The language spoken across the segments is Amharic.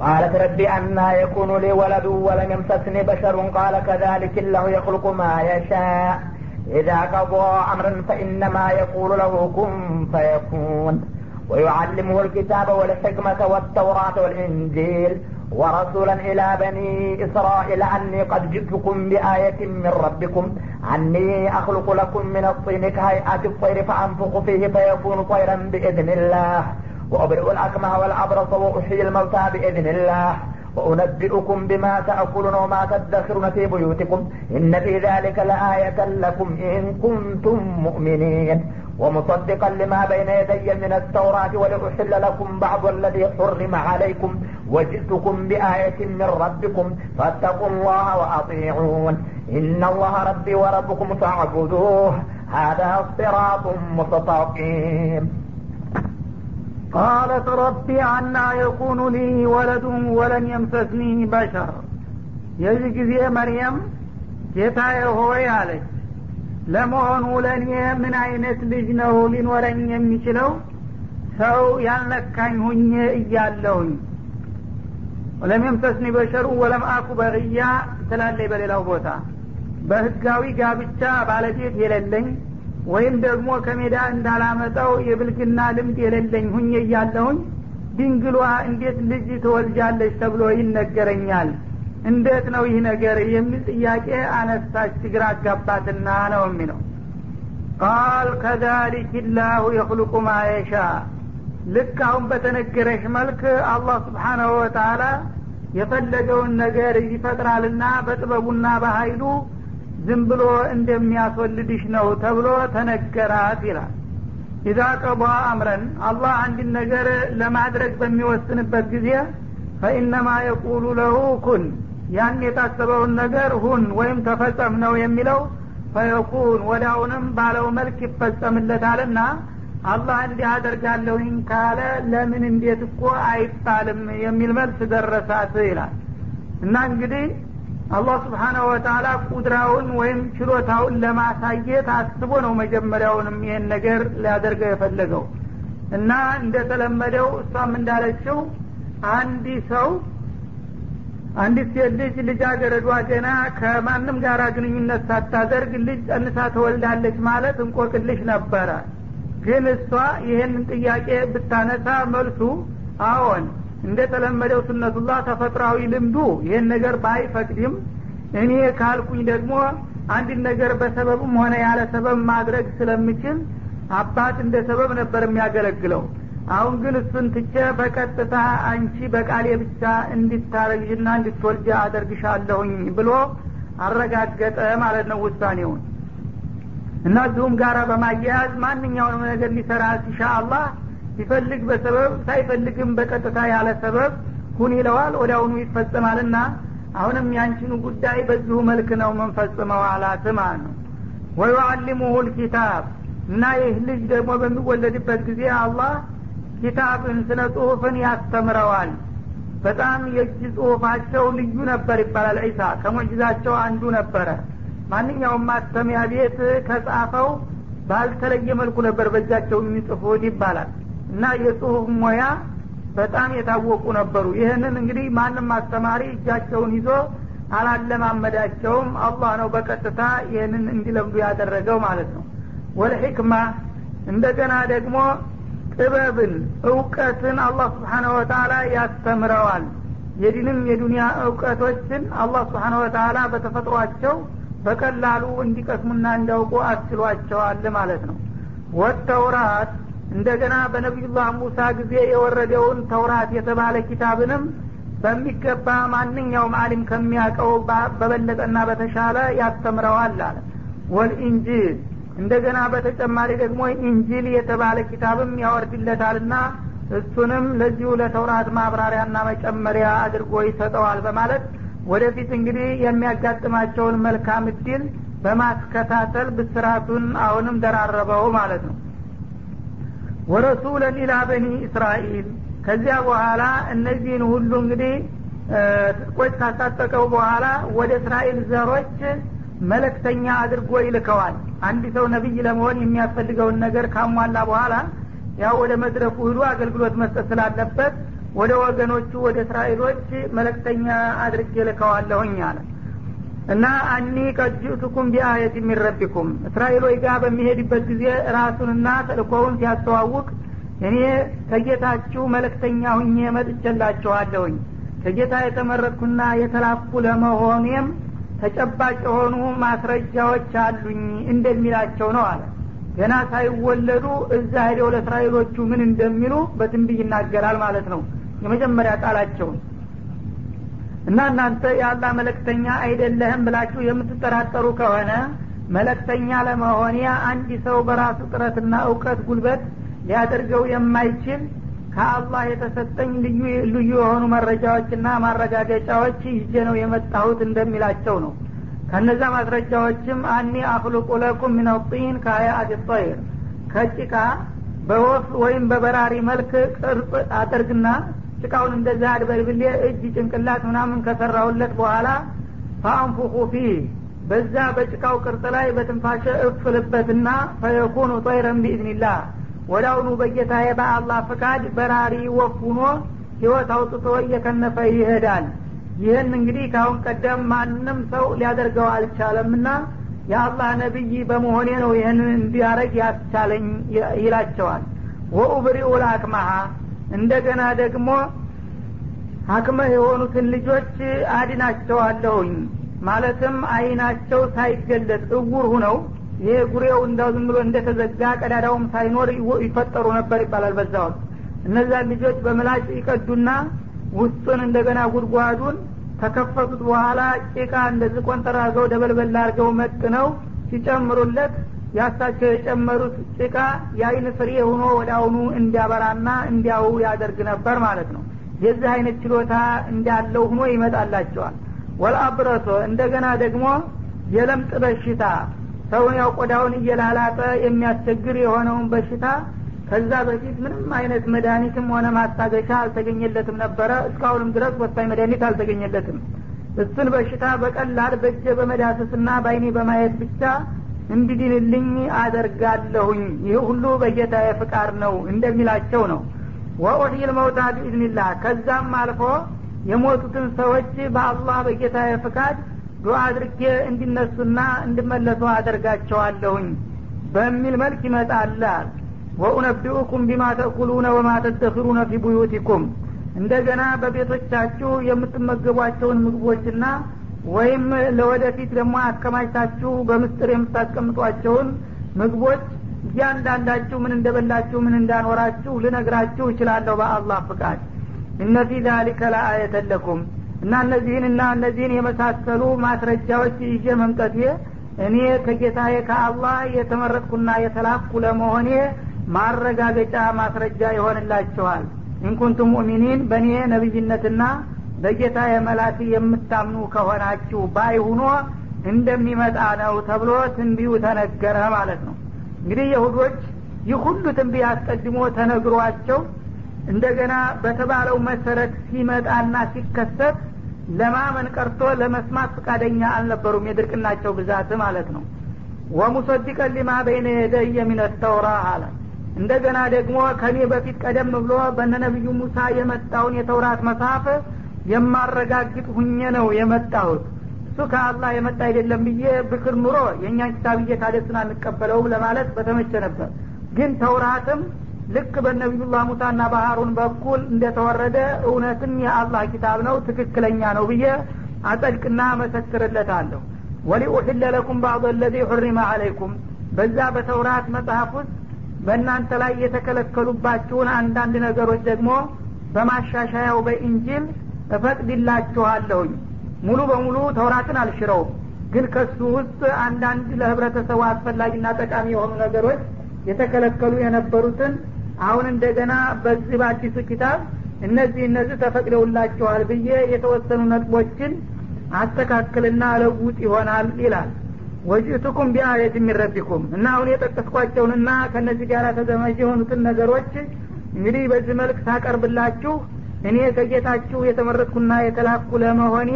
قالت ربي أنا يكون لي ولد ولم يمسسني بشر قال كذلك الله يخلق ما يشاء. إذا قضى أمرا فإنما يقول له كن فيكون. ويعلمه الكتاب والحكمة والتوراة والإنجيل. ورسولا إلى بني إسرائيل أني قد جئتكم بآية من ربكم. أني أخلق لكم من الطين كهيئة الطير فأنفخ فيه فيكون طيرا بإذن الله. وأبرئ الأكمه والأبرص وأحيي الموتى بإذن الله. وأنبئكم بما تأكلون وما تدخرون في بيوتكم. إن في ذلك لآية لكم إن كنتم مؤمنين. ومصدقا لما بين يدي من التوراة ولأحل لكم بعض الذي حرم عليكم. وجئتكم بآية من ربكم فاتقوا الله وأطيعون. إن الله ربي وربكم فاعبدوه. هذا صراط مستقيم. قالت رب عنا يكون لي ولد ولن يمسسني بشر የዚህ ጊዜ መርየም ጌታዬ ሆይ አለች ለመሆኑ ለእኔ ምን አይነት ልጅ ነው ሊኖረኝ የሚችለው ሰው ያልነካኝ ሁኜ እያለሁኝ ወለም የምሰስኒ በሸሩ ወለም አኩ በርያ ትላለይ በሌላው ቦታ በህጋዊ ጋብቻ ባለቤት የሌለኝ ወይም ደግሞ ከሜዳ እንዳላመጣው የብልግና ልምድ የሌለኝ ሁኜ እያለሁኝ ድንግሏ እንዴት ልጅ ትወልጃለች ተብሎ ይነገረኛል? እንዴት ነው ይህ ነገር የሚል ጥያቄ አነሳች ግራ አጋባትና ነው የሚለው። ቃል ከዛሊክ ላሁ የክልቁ ማየሻ። ልክ አሁን በተነገረሽ መልክ አላህ ስብሓናሁ ወተላ የፈለገውን ነገር ይፈጥራልና በጥበቡና በሀይሉ ዝም ብሎ እንደሚያስወልድሽ ነው ተብሎ ተነገራት ይላል። ኢዛ ቀቧ አምረን አላህ አንድን ነገር ለማድረግ በሚወስንበት ጊዜ ፈኢነማ የቁሉ ለሁ ኩን ያን የታሰበውን ነገር ሁን ወይም ተፈጸም ነው የሚለው ፈየኩን ወዳውንም ባለው መልክ ይፈጸምለታልና አላህ እንዲህ አደርጋለሁኝ ካለ ለምን እንዴት እኮ አይባልም የሚል መልስ ደረሳት ይላል። እና እንግዲህ አላህ ስብሓናሁ ወተላ ቁድራውን ወይም ችሎታውን ለማሳየት አስቦ ነው መጀመሪያውንም ይሄን ነገር ሊያደርገው የፈለገው። እና እንደተለመደው እሷም እንዳለችው አንድ ሰው አንዲት ሴት ልጅ ልጃገረዷ ገና ከማንም ጋር ግንኙነት ሳታደርግ ልጅ ጸንሳ ትወልዳለች ማለት እንቆቅልሽ ነበረ። ግን እሷ ይህንን ጥያቄ ብታነሳ መልሱ አዎን እንደተለመደው ሱነቱላህ ተፈጥሯዊ ልምዱ ይህን ነገር ባይፈቅድም እኔ ካልኩኝ ደግሞ አንድን ነገር በሰበብም ሆነ ያለ ሰበብ ማድረግ ስለምችል አባት እንደ ሰበብ ነበር የሚያገለግለው። አሁን ግን እሱን ትቼ በቀጥታ አንቺ በቃሌ ብቻ እንድታረግዥና እንድትወልጅ አደርግሻለሁኝ ብሎ አረጋገጠ ማለት ነው ውሳኔውን እና እዚሁም ጋራ በማያያዝ ማንኛውንም ነገር ሊሰራ ሲሻ አላህ ሲፈልግ በሰበብ ሳይፈልግም በቀጥታ ያለ ሰበብ ሁን ይለዋል ወዲያውኑ ይፈጸማልና። አሁንም ያንቺኑ ጉዳይ በዚሁ መልክ ነው መንፈጽመው አላት ማለት ነው። ወዩአሊሙሁ ልኪታብ እና ይህ ልጅ ደግሞ በሚወለድበት ጊዜ አላህ ኪታብን ስነ ጽሁፍን ያስተምረዋል። በጣም የእጅ ጽሁፋቸው ልዩ ነበር ይባላል ዒሳ። ከሙዕጅዛቸው አንዱ ነበረ። ማንኛውም ማተሚያ ቤት ከጻፈው ባልተለየ መልኩ ነበር በእጃቸው የሚጽፉት ይባላል እና የጽሁፍ ሙያ በጣም የታወቁ ነበሩ። ይህንን እንግዲህ ማንም አስተማሪ እጃቸውን ይዞ አላለማመዳቸውም። አላህ ነው በቀጥታ ይህንን እንዲለምዱ ያደረገው ማለት ነው። ወልሕክማ እንደገና ደግሞ ጥበብን እውቀትን አላህ ስብሓነ ወተላ ያስተምረዋል። የዲንም የዱንያ እውቀቶችን አላህ ስብሓነ ወተላ በተፈጥሯቸው በቀላሉ እንዲቀስሙና እንዲያውቁ አስችሏቸዋል ማለት ነው። ወተውራት እንደገና በነቢዩላህ ሙሳ ጊዜ የወረደውን ተውራት የተባለ ኪታብንም በሚገባ ማንኛውም አሊም ከሚያውቀው በበለጠና በተሻለ ያስተምረዋል አለ። ወልኢንጂል እንደገና በተጨማሪ ደግሞ ኢንጂል የተባለ ኪታብም ያወርድለታልና እሱንም ለዚሁ ለተውራት ማብራሪያና መጨመሪያ አድርጎ ይሰጠዋል በማለት ወደፊት እንግዲህ የሚያጋጥማቸውን መልካም እድል በማስከታተል ብስራቱን አሁንም ደራረበው ማለት ነው ወረሱለን ኢላ በኒ እስራኤል። ከዚያ በኋላ እነዚህን ሁሉ እንግዲህ ትጥቆች ካስታጠቀው በኋላ ወደ እስራኤል ዘሮች መለክተኛ አድርጎ ይልከዋል። አንድ ሰው ነቢይ ለመሆን የሚያስፈልገውን ነገር ካሟላ በኋላ ያው ወደ መድረኩ ሂዶ አገልግሎት መስጠት ስላለበት ወደ ወገኖቹ ወደ እስራኤሎች መለክተኛ አድርጌ ልከዋለሁኝ አለ እና አኒ ቀጅቱኩም ቢአየት የሚረቢኩም እስራኤሎች ጋር በሚሄድበት ጊዜ ራሱንና ተልኮውን ሲያስተዋውቅ እኔ ከጌታችሁ መለክተኛ ሁኜ መጥቼላችኋለሁኝ። ከጌታ የተመረጥኩና የተላኩ ለመሆኔም ተጨባጭ የሆኑ ማስረጃዎች አሉኝ እንደሚላቸው ነው አለ። ገና ሳይወለዱ እዛ ሄደው ለእስራኤሎቹ ምን እንደሚሉ በትንቢይ ይናገራል ማለት ነው። የመጀመሪያ ቃላቸውን እና እናንተ የአላህ መለክተኛ አይደለህም ብላችሁ የምትጠራጠሩ ከሆነ መለክተኛ ለመሆን አንድ ሰው በራሱ ጥረትና እውቀት ጉልበት ሊያደርገው የማይችል ከአላህ የተሰጠኝ ልዩ ልዩ የሆኑ መረጃዎችና ማረጋገጫዎች ይዤ ነው የመጣሁት እንደሚላቸው ነው። ከነዛ ማስረጃዎችም አኒ አክልቁ ለኩም ምን ከሀያአት ጠይር ከጭቃ በወፍ ወይም በበራሪ መልክ ቅርጽ አደርግና ጭቃውን እንደዛ አድበልብሌ እጅ ጭንቅላት ምናምን ከሰራሁለት በኋላ ፈአንፉኩ ፊህ በዛ በጭቃው ቅርጽ ላይ በትንፋሸ እፍልበትና ፈየኩኑ ጠይረን ቢኢዝኒላህ። ወዳውኑ በጌታዬ በአላህ ፍቃድ በራሪ ወፍ ሁኖ ህይወት አውጥቶ እየከነፈ ይሄዳል። ይህን እንግዲህ ካሁን ቀደም ማንም ሰው ሊያደርገው አልቻለምና የአላህ ነቢይ በመሆኔ ነው ይህንን እንዲያረግ ያስቻለኝ ይላቸዋል ወኡብሪኡ ልአክማሃ እንደገና ደግሞ አክመህ የሆኑትን ልጆች አድናቸዋለሁኝ። ማለትም አይናቸው ሳይገለጥ እውር ሁነው ይሄ ጉሬው እንዳው ዝም ብሎ እንደተዘጋ ቀዳዳውም ሳይኖር ይፈጠሩ ነበር ይባላል በዛ ወቅት። እነዛን ልጆች በምላጭ ይቀዱና ውስጡን እንደገና ጉድጓዱን ከከፈቱት በኋላ ጭቃ እንደዚህ ቆንጠር አርገው ደበልበል አርገው መጥነው ሲጨምሩለት ያሳቸው የጨመሩት ጭቃ የአይን ፍሬ ሆኖ ወደ አሁኑ እንዲያበራና እንዲያው ያደርግ ነበር ማለት ነው። የዚህ አይነት ችሎታ እንዳለው ሆኖ ይመጣላቸዋል። ወልአብረቶ እንደገና ደግሞ የለምጥ በሽታ ሰውን ያው ቆዳውን እየላላጠ የሚያስቸግር የሆነውን በሽታ ከዛ በፊት ምንም አይነት መድኃኒትም ሆነ ማስታገሻ አልተገኘለትም ነበረ። እስካሁንም ድረስ ወሳኝ መድኃኒት አልተገኘለትም። እሱን በሽታ በቀላል በእጀ በመዳሰስና በአይኔ በማየት ብቻ እንዲድንልኝ አደርጋለሁኝ። ይህ ሁሉ በጌታ ፍቃድ ነው እንደሚላቸው ነው። ወኡሕይል መውታ ቢኢዝኒላህ። ከዛም አልፎ የሞቱትን ሰዎች በአላህ በጌታ ፍቃድ ዱዓ አድርጌ እንዲነሱና እንዲመለሱ አደርጋቸዋለሁኝ በሚል መልክ ይመጣላል ወኡነቢኡኩም ቢማ ተእኩሉነ ወማ ተደክሩነ ፊ ቡዩቲኩም። እንደገና በቤቶቻችሁ የምትመገቧቸውን ምግቦችና ወይም ለወደፊት ደግሞ አከማችታችሁ በምስጥር የምታስቀምጧቸውን ምግቦች እያንዳንዳችሁ ምን እንደበላችሁ ምን እንዳኖራችሁ ልነግራችሁ እችላለሁ በአላህ ፍቃድ። እነ ፊ ዛሊከ ለአየተን ለኩም እና እነዚህንና እነዚህን የመሳሰሉ ማስረጃዎች ይዤ መምጠቴ እኔ ከጌታዬ ከአላህ የተመረጥኩና የተላክኩ ለመሆኔ ማረጋገጫ ማስረጃ ይሆንላችኋል። إن كنتم مؤمنين በእኔ ነቢይነትና በጌታ የመላክ የምታምኑ ከሆናችሁ ባይ ሁኖ እንደሚመጣ ነው ተብሎ ትንቢቱ ተነገረ ማለት ነው። እንግዲህ የሁዶች ይህ ሁሉ ትንቢት አስቀድሞ ተነግሯቸው እንደገና በተባለው መሰረት ሲመጣና ሲከሰት ለማመን ቀርቶ ለመስማት ፈቃደኛ አልነበሩም የድርቅናቸው ብዛት ማለት ነው። ወሙሰዲቀን ሊማ በይነ የደየ ተውራ አለ። እንደገና ደግሞ ከኔ በፊት ቀደም ብሎ በነ ነቢዩ ሙሳ የመጣውን የተውራት መጽሐፍ የማረጋግጥ ሁኜ ነው የመጣሁት። እሱ ከአላህ የመጣ አይደለም ብዬ ብክር ኑሮ የእኛን ኪታብዬ ታደስን አንቀበለውም ለማለት በተመቸ ነበር። ግን ተውራትም ልክ በነቢዩላህ ሙሳና ባህሩን በኩል እንደተወረደ እውነትም የአላህ ኪታብ ነው ትክክለኛ ነው ብዬ አጸድቅና መሰክርለታለሁ። ወሊኡሕለ ለኩም ባዕض ለዚ ሑሪመ አለይኩም በዛ በተውራት መጽሐፍ ውስጥ በእናንተ ላይ የተከለከሉባችሁን አንዳንድ ነገሮች ደግሞ በማሻሻያው በኢንጂል እፈቅድላችኋለሁኝ። ሙሉ በሙሉ ተውራትን አልሽረውም። ግን ከሱ ውስጥ አንዳንድ ለህብረተሰቡ አስፈላጊና ጠቃሚ የሆኑ ነገሮች የተከለከሉ የነበሩትን አሁን እንደገና በዚህ በአዲሱ ኪታብ እነዚህ እነዚህ ተፈቅደውላችኋል ብዬ የተወሰኑ ነጥቦችን አስተካክልና ለውጥ ይሆናል ይላል። ወጅቱኩም ቢአየት የሚረቢኩም እና አሁን የጠቀስኳቸውንና ከእነዚህ ጋር ተዘማጅ የሆኑትን ነገሮች እንግዲህ በዚህ መልክ ሳቀርብላችሁ እኔ ከጌታችሁ የተመረጥኩና የተላኩ ለመሆኔ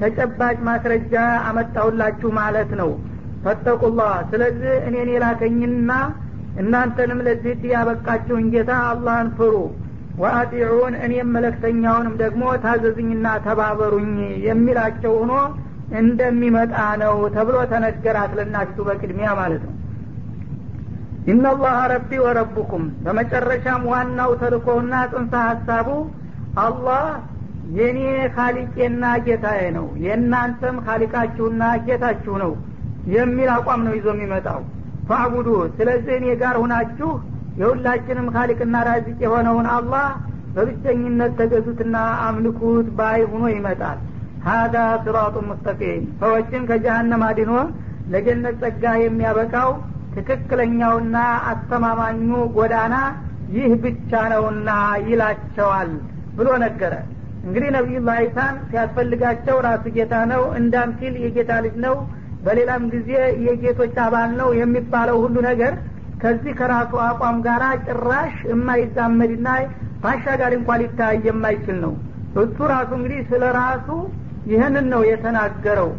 ተጨባጭ ማስረጃ አመጣሁላችሁ ማለት ነው። ፈተቁላህ። ስለዚህ እኔን የላከኝና እናንተንም ለዚህ ያበቃችሁን ጌታ አላህን ፍሩ። ወአጢዑን እኔም መለክተኛውንም ደግሞ ታዘዝኝና ተባበሩኝ የሚላቸው ሆኖ እንደሚመጣ ነው ተብሎ ተነገራት ለእናቲቱ በቅድሚያ ማለት ነው። ኢነላህ ረቢ ወረቡኩም። በመጨረሻም ዋናው ተልኮውና ጽንሰ ሀሳቡ አላህ የኔ ካሊቄና ጌታዬ ነው። የእናንተም ካሊቃችሁና ጌታችሁ ነው የሚል አቋም ነው ይዞ የሚመጣው። فاعبدوه ስለዚህ እኔ ጋር ሁናችሁ የሁላችንም ካሊቅና ራዚቅ የሆነውን አላህ በብቸኝነት ተገዙትና አምልኩት ባይ ሁኖ ይመጣል። هذا صراط مستقيم ሰዎችን ከጀሃነም አድኖ ለጀነት ጸጋ የሚያበቃው ትክክለኛውና አስተማማኙ ጎዳና ይህ ብቻ ነውና ይላቸዋል ብሎ ነገረ። እንግዲህ ነቢዩላህ ዒሳን ሲያስፈልጋቸው ራሱ ጌታ ነው እንዳም ሲል የጌታ ልጅ ነው በሌላም ጊዜ የጌቶች አባል ነው የሚባለው ሁሉ ነገር ከዚህ ከራሱ አቋም ጋር ጭራሽ የማይዛመድና ባሻጋሪ እንኳ ሊታይ የማይችል ነው። እሱ ራሱ እንግዲህ ስለ ራሱ ይህንን ነው የተናገረው።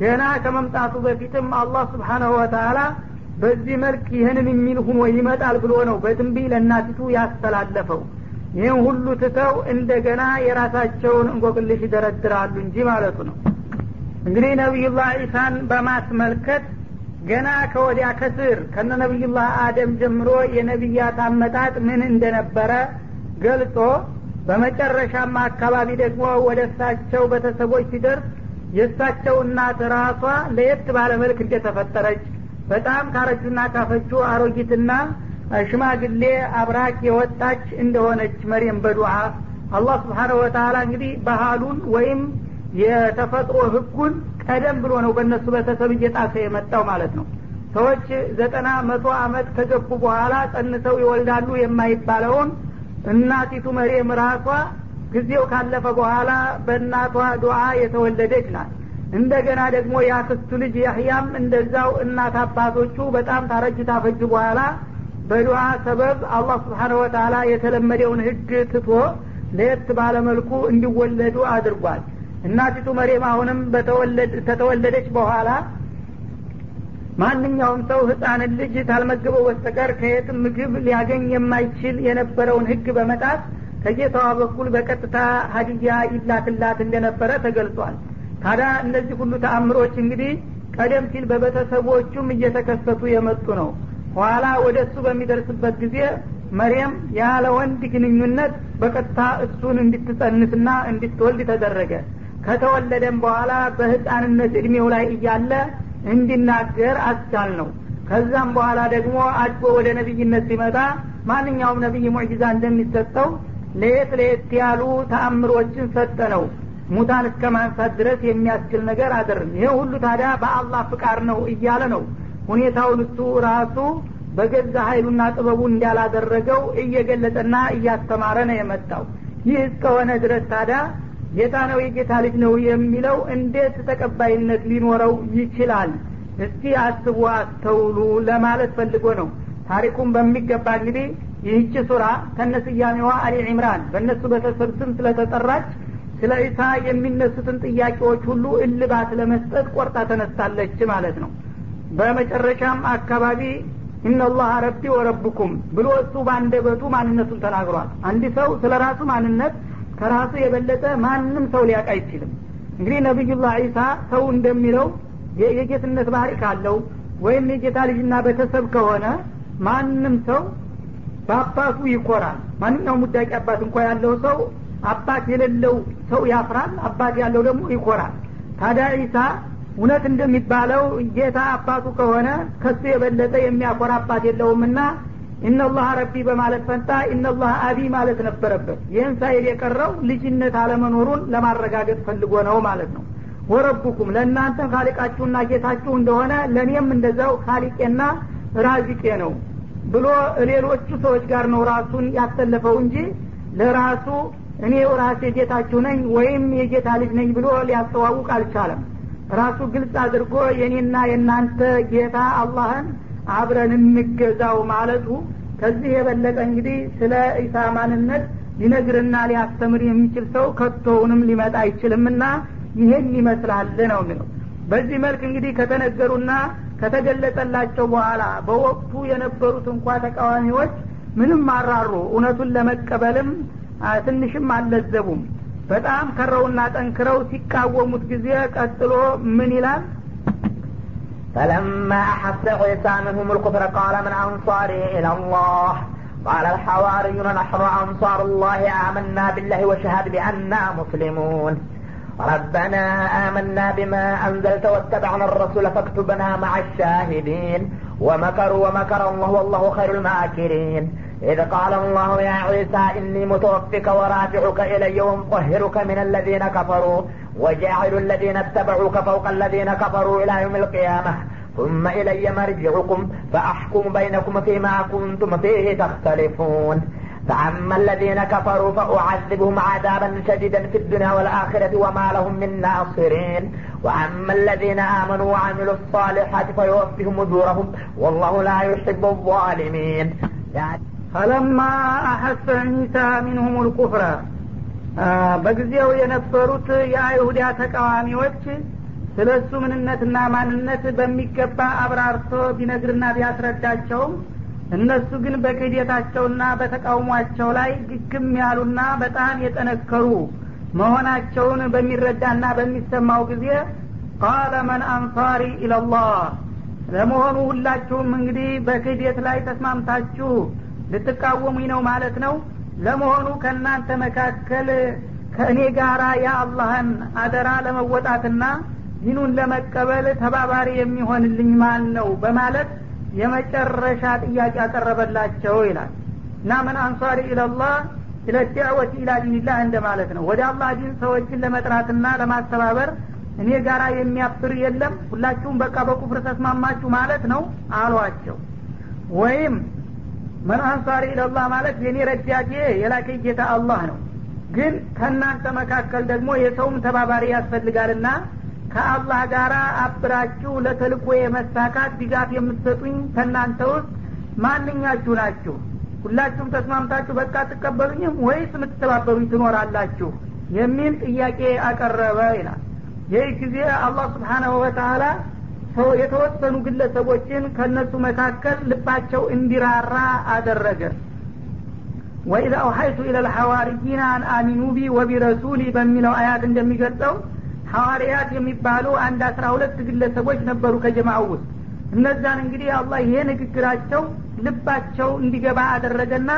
ገና ከመምጣቱ በፊትም አላህ ስብሓናሁ ወተላ በዚህ መልክ ይህንን የሚል ሁኖ ይመጣል ብሎ ነው በትንቢይ ለእናቲቱ ያስተላለፈው ይህን ሁሉ ትተው እንደገና የራሳቸውን እንቆቅልሽ ይደረድራሉ እንጂ ማለቱ ነው። እንግዲህ ነቢዩላህ ዒሳን በማስመልከት ገና ከወዲያ ከስር ከነ ነቢዩላህ አደም ጀምሮ የነቢያት አመጣጥ ምን እንደነበረ ገልጾ በመጨረሻማ አካባቢ ደግሞ ወደ እሳቸው ቤተሰቦች ሲደርስ የእሳቸው እናት ራሷ ለየት ባለ መልክ እንደተፈጠረች በጣም ካረጁና ካፈቹ አሮጊትና ሽማግሌ አብራክ የወጣች እንደሆነች መሬም በዱዓ አላህ ስብሓነሁ ወተላ እንግዲህ ባህሉን ወይም የተፈጥሮ ህጉን ቀደም ብሎ ነው በእነሱ ቤተሰብ እየጣሰ የመጣው ማለት ነው። ሰዎች ዘጠና መቶ አመት ከገቡ በኋላ ጸንሰው ይወልዳሉ የማይባለውን እናቲቱ መሬም ራሷ ጊዜው ካለፈ በኋላ በእናቷ ዱዓ የተወለደች ናት። እንደገና ደግሞ የአክስቱ ልጅ ያህያም እንደዛው እናት አባቶቹ በጣም ታረጅ ታፈጅ በኋላ በዱዓ ሰበብ አላህ ስብሓነሁ ወተላ የተለመደውን ህግ ትቶ ለየት ባለመልኩ እንዲወለዱ አድርጓል። እናቲቱ መሬም አሁንም ተተወለደች በኋላ ማንኛውም ሰው ህፃንን ልጅ ታልመገበው በስተቀር ከየትም ምግብ ሊያገኝ የማይችል የነበረውን ህግ በመጣት ከጌታዋ በኩል በቀጥታ ሀዲያ ይላክላት እንደነበረ ተገልጿል። ታዲያ እነዚህ ሁሉ ተአምሮች እንግዲህ ቀደም ሲል በቤተሰቦቹም እየተከሰቱ የመጡ ነው ኋላ ወደ እሱ በሚደርስበት ጊዜ መርየም ያለ ወንድ ግንኙነት በቀጥታ እሱን እንድትጸንስና እንድትወልድ ተደረገ። ከተወለደም በኋላ በህፃንነት እድሜው ላይ እያለ እንዲናገር አስቻል ነው ከዛም በኋላ ደግሞ አድጎ ወደ ነቢይነት ሲመጣ ማንኛውም ነቢይ ሙዕጂዛ እንደሚሰጠው ለየት ለየት ያሉ ተአምሮችን ሰጠ ነው ሙታን እስከ ማንሳት ድረስ የሚያስችል ነገር አደርም ይህ ሁሉ ታዲያ በአላህ ፍቃድ ነው እያለ ነው ሁኔታውን እሱ ራሱ በገዛ ኃይሉና ጥበቡ እንዳላደረገው እየገለጠና እያስተማረ ነው የመጣው። ይህ እስከሆነ ድረስ ታዲያ ጌታ ነው የጌታ ልጅ ነው የሚለው እንዴት ተቀባይነት ሊኖረው ይችላል? እስቲ አስቡ አስተውሉ ለማለት ፈልጎ ነው። ታሪኩን በሚገባ እንግዲህ ይህች ሱራ ከነስያሜዋ አሊ ዕምራን በእነሱ ቤተሰብ ስም ስለተጠራች ስለ ኢሳ የሚነሱትን ጥያቄዎች ሁሉ እልባት ለመስጠት ቆርጣ ተነስታለች ማለት ነው በመጨረሻም አካባቢ ኢነላህ ረቢ ወረብኩም ብሎ እሱ በአንደበቱ ማንነቱን ተናግሯል። አንድ ሰው ስለ ራሱ ማንነት ከራሱ የበለጠ ማንም ሰው ሊያውቅ አይችልም። እንግዲህ ነቢዩላህ ዒሳ ሰው እንደሚለው የጌትነት ባህሪ ካለው ወይም የጌታ ልጅና ቤተሰብ ከሆነ ማንም ሰው በአባቱ ይኮራል። ማንኛውም ውዳቂ አባት እንኳ ያለው ሰው አባት የሌለው ሰው ያፍራል አባት ያለው ደግሞ ይኮራል። ታዲያ ዒሳ እውነት እንደሚባለው ጌታ አባቱ ከሆነ ከሱ የበለጠ የሚያኮራ አባት የለውምና ኢነላህ ረቢ በማለት ፈንታ ኢነላህ አቢ ማለት ነበረበት። ይህን ሳይል የቀረው ልጅነት አለመኖሩን ለማረጋገጥ ፈልጎ ነው ማለት ነው። ወረቡኩም ለእናንተም ካሊቃችሁና ጌታችሁ እንደሆነ ለእኔም እንደዛው ካሊቄና ራዚቄ ነው ብሎ ሌሎቹ ሰዎች ጋር ነው ራሱን ያሰለፈው እንጂ ለራሱ እኔ ራሴ ጌታችሁ ነኝ ወይም የጌታ ልጅ ነኝ ብሎ ሊያስተዋውቅ አልቻለም ራሱ ግልጽ አድርጎ የኔና የእናንተ ጌታ አላህን አብረን እንገዛው ማለቱ ከዚህ የበለጠ እንግዲህ ስለ ኢሳ ማንነት ሊነግርና ሊያስተምር የሚችል ሰው ከቶውንም ሊመጣ አይችልምና ይሄን ይመስላል ነው የሚለው። በዚህ መልክ እንግዲህ ከተነገሩና ከተገለጸላቸው በኋላ በወቅቱ የነበሩት እንኳ ተቃዋሚዎች ምንም አራሩ። እውነቱን ለመቀበልም ትንሽም አልለዘቡም በጣም ከረውና ጠንክረው ሲቃወሙት ጊዜ ቀጥሎ ምን ይላል فلما أحس عيسى منهم الكفر قال من أنصاري إلى الله قال الحواريون نحن أنصار الله آمنا بالله وشهد بأننا مسلمون ربنا آمنا بما أنزلت واتبعنا الرسول فاكتبنا مع الشاهدين ومكروا ومكر الله والله خير الماكرين إذ قال الله يا عيسى إني متوفك ورافعك إلي ومطهرك من الذين كفروا وجاعل الذين اتبعوك فوق الذين كفروا إلى يوم القيامة. ثم إلي مرجعكم فأحكم بينكم فيما كنتم فيه تختلفون. فأما الذين كفروا فأعذبهم عذابا شديدا في الدنيا والآخرة وما لهم من ناصرين. وأما الذين آمنوا وعملوا الصالحات فيوفيهم أجورهم والله لا يحب الظالمين. ፈለማ አሐሰ ዒሳ ሚንሁም ልኩፍረ በጊዜው የነበሩት የአይሁዳ ተቃዋሚዎች ስለ እሱ ምንነትና ማንነት በሚገባ አብራርቶ ቢነግርና ቢያስረዳቸውም እነሱ ግን በክህደታቸውና በተቃውሟቸው ላይ ግግም ያሉና በጣም የጠነከሩ መሆናቸውን በሚረዳና በሚሰማው ጊዜ ቃለ መን አንሳሪ ኢለላህ። ለመሆኑ ሁላችሁም እንግዲህ በክህደት ላይ ተስማምታችሁ ልትቃወሙኝ ነው ማለት ነው? ለመሆኑ ከእናንተ መካከል ከእኔ ጋራ የአላህን አደራ ለመወጣትና ዲኑን ለመቀበል ተባባሪ የሚሆንልኝ ማን ነው? በማለት የመጨረሻ ጥያቄ ያቀረበላቸው ይላል። እና ምን አንሷሪ ኢለላህ ኢለ ዳዕወት ኢላ ዲንላህ እንደ ማለት ነው። ወደ አላህ ዲን ሰዎችን ለመጥራትና ለማስተባበር እኔ ጋራ የሚያፍር የለም ሁላችሁም በቃ በኩፍር ተስማማችሁ ማለት ነው አሏቸው። ወይም መን አንሳሪ ኢለላህ ማለት የኔ ረዳቴ የላከ ጌታ አላህ ነው። ግን ከእናንተ መካከል ደግሞ የሰውም ተባባሪ ያስፈልጋልና ከአላህ ጋር አብራችሁ ለተልኮ የመሳካት ድጋፍ የምትሰጡኝ ከእናንተ ውስጥ ማንኛችሁ ናችሁ? ሁላችሁም ተስማምታችሁ በቃ ትቀበሉኝም ወይስ የምትተባበሩኝ ትኖራላችሁ? የሚል ጥያቄ አቀረበ ይላል። ይህ ጊዜ አላህ سبحانه وتعالى የተወሰኑ ግለሰቦችን ከእነሱ መካከል ልባቸው እንዲራራ አደረገ። وإذ أوحيت إلى الحواريين أن آمنوا بي وبرسولي በሚለው አያት እንደሚገልጸው ሐዋርያት የሚባሉ አንድ አስራ ሁለት ግለሰቦች ነበሩ ከጀማው ውስጥ። እነዛን እንግዲህ አላህ ይሄ ንግግራቸው ልባቸው እንዲገባ አደረገና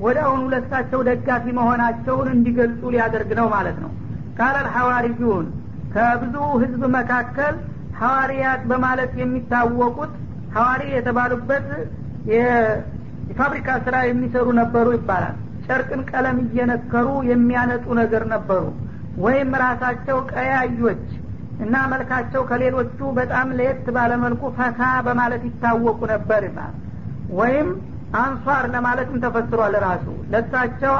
ወደ አሁኑ ለሳቸው ደጋፊ መሆናቸውን እንዲገልጹ ሊያደርግ ነው ማለት ነው። ቃለ ልሐዋርዩን ከብዙ ህዝብ መካከል ሐዋርያት በማለት የሚታወቁት ሐዋሪ የተባሉበት የፋብሪካ ስራ የሚሰሩ ነበሩ ይባላል። ጨርቅን ቀለም እየነከሩ የሚያነጡ ነገር ነበሩ። ወይም ራሳቸው ቀያዮች እና መልካቸው ከሌሎቹ በጣም ለየት ባለመልኩ ፈካ በማለት ይታወቁ ነበር ይባል ወይም አንሷር ለማለትም ተፈስሯል ራሱ። ለሳቸው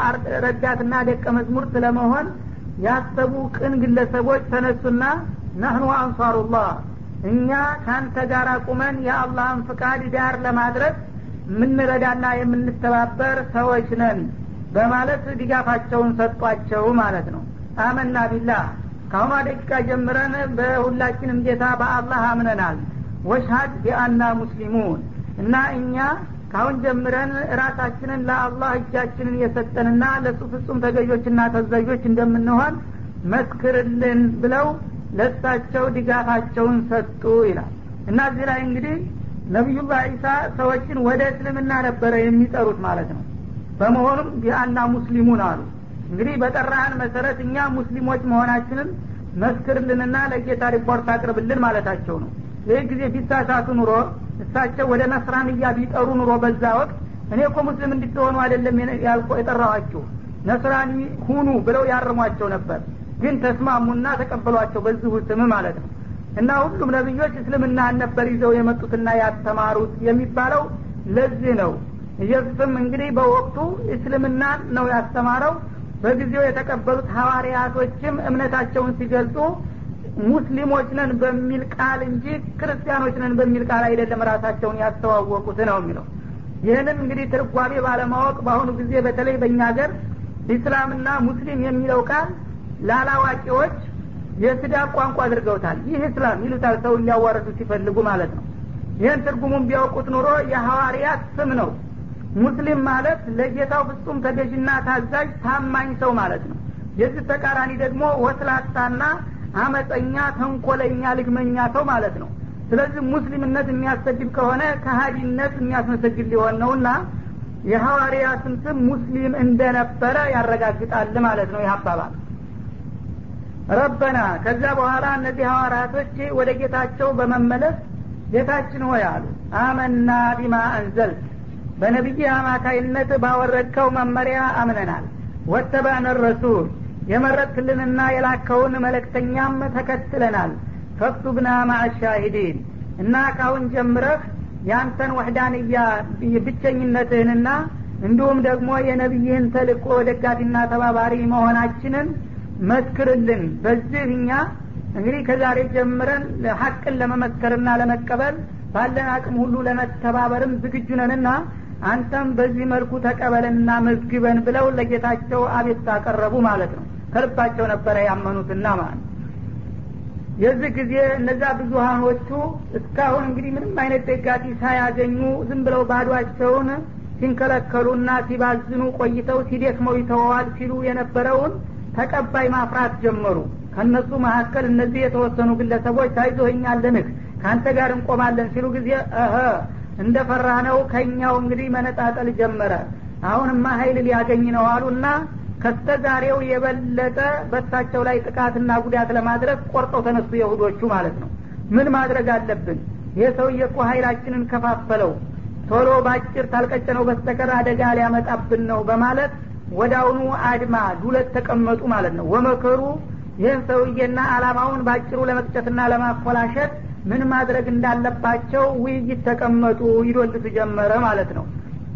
ረዳትና ደቀ መዝሙርት ለመሆን ያሰቡ ቅን ግለሰቦች ተነሱና ነህኑ አንሷሩላህ እኛ ካንተ ጋር ቁመን የአላህን ፍቃድ ዳር ለማድረስ የምንረዳና የምንተባበር ሰዎች ነን በማለት ድጋፋቸውን ሰጧቸው ማለት ነው። አመና ቢላህ። ከአሁኗ ደቂቃ ጀምረን በሁላችንም ጌታ በአላህ አምነናል። ወሽሀድ ቢአና ሙስሊሙን። እና እኛ ካሁን ጀምረን ራሳችንን ለአላህ እጃችንን የሰጠንና ለሱ ፍጹም ተገዦችና ተዛዦች እንደምንሆን መስክርልን ብለው ለሳቸው ድጋፋቸውን ሰጡ ይላል። እና እዚህ ላይ እንግዲህ ነቢዩላህ ዒሳ ሰዎችን ወደ እስልምና ነበረ የሚጠሩት ማለት ነው። በመሆኑም ቢአና ሙስሊሙን አሉ። እንግዲህ በጠራህን መሰረት እኛ ሙስሊሞች መሆናችንን መስክርልንና ለጌታ ሪፖርት አቅርብልን ማለታቸው ነው። ይህ ጊዜ ቢሳሳቱ ኑሮ እሳቸው ወደ ነስራንያ ቢጠሩ ኑሮ በዛ ወቅት እኔ እኮ ሙስሊም እንድትሆኑ አይደለም የጠራኋችሁ ነስራኒ ሁኑ ብለው ያርሟቸው ነበር ግን ተስማሙና ተቀበሏቸው በዚሁ ስም ማለት ነው። እና ሁሉም ነቢዮች እስልምናን ነበር ይዘው የመጡትና ያስተማሩት የሚባለው ለዚህ ነው። ኢየሱስም እንግዲህ በወቅቱ እስልምናን ነው ያስተማረው። በጊዜው የተቀበሉት ሐዋርያቶችም እምነታቸውን ሲገልጹ ሙስሊሞች ነን በሚል ቃል እንጂ ክርስቲያኖች ነን በሚል ቃል አይደለም ራሳቸውን ያስተዋወቁት ነው የሚለው። ይህንን እንግዲህ ትርጓሜ ባለማወቅ በአሁኑ ጊዜ በተለይ በእኛ ሀገር ኢስላምና ሙስሊም የሚለው ቃል ላላዋቂዎች የስዳብ ቋንቋ አድርገውታል። ይህ እስላም ይሉታል ሰው ሊያዋረዱ ሲፈልጉ ማለት ነው። ይህን ትርጉሙን ቢያውቁት ኑሮ የሐዋርያት ስም ነው። ሙስሊም ማለት ለጌታው ፍጹም ተገዥና ታዛዥ ታማኝ ሰው ማለት ነው። የዚህ ተቃራኒ ደግሞ ወስላታና አመፀኛ ተንኮለኛ ልግመኛ ሰው ማለት ነው። ስለዚህ ሙስሊምነት የሚያሰድብ ከሆነ ከሀዲነት የሚያስመሰግድ ሊሆን ነውና የሐዋርያትን ስም ሙስሊም እንደነበረ ያረጋግጣል ማለት ነው ይህ አባባል ረበና ከዛ በኋላ እነዚህ ሐዋርያቶች ወደ ጌታቸው በመመለስ ጌታችን ሆይ አሉ አመና ቢማ አንዘልት በነቢይ አማካይነት ባወረድከው መመሪያ አምነናል። ወተባነ ረሱል የመረጥክልንና የላከውን መለክተኛም ተከትለናል። ፈክቱብና ማአሻሂዲን እና ካሁን ጀምረህ ያንተን ወህዳንያ ብቸኝነትህንና እንዲሁም ደግሞ የነቢይህን ተልእኮ ደጋፊና ተባባሪ መሆናችንን መስክርልን። በዚህ እኛ እንግዲህ ከዛሬ ጀምረን ሀቅን ለመመስከርና ለመቀበል ባለን አቅም ሁሉ ለመተባበርም ዝግጁ ነንና አንተም በዚህ መልኩ ተቀበለንና መዝግበን ብለው ለጌታቸው አቤት ታቀረቡ ማለት ነው። ከልባቸው ነበረ ያመኑትና ማለት የዚህ ጊዜ እነዛ ብዙሀኖቹ እስካሁን እንግዲህ ምንም አይነት ደጋፊ ሳያገኙ ዝም ብለው ባዷቸውን ሲንከለከሉና ሲባዝኑ ቆይተው ሲደክመው ይተወዋል ሲሉ የነበረውን ተቀባይ ማፍራት ጀመሩ። ከእነሱ መካከል እነዚህ የተወሰኑ ግለሰቦች ታይዞህኛለንህ ከአንተ ጋር እንቆማለን ሲሉ ጊዜ እህ እንደ ፈራ ነው ከኛው እንግዲህ መነጣጠል ጀመረ። አሁንማ ሀይል ሊያገኝ ነው አሉና ከስተ ዛሬው የበለጠ በሳቸው ላይ ጥቃትና ጉዳት ለማድረግ ቆርጠው ተነሱ የሁዶቹ ማለት ነው። ምን ማድረግ አለብን? ይህ ሰውዬ እኮ ሀይላችንን ከፋፈለው። ቶሎ ባጭር ታልቀጨነው በስተቀር አደጋ ሊያመጣብን ነው በማለት ወዳውኑ አድማ ዱለት ተቀመጡ ማለት ነው። ወመከሩ ይህን ሰውዬና አላማውን ባጭሩ ለመቅጨትና ለማኮላሸት ምን ማድረግ እንዳለባቸው ውይይት ተቀመጡ ይዶልቱ ጀመረ ማለት ነው።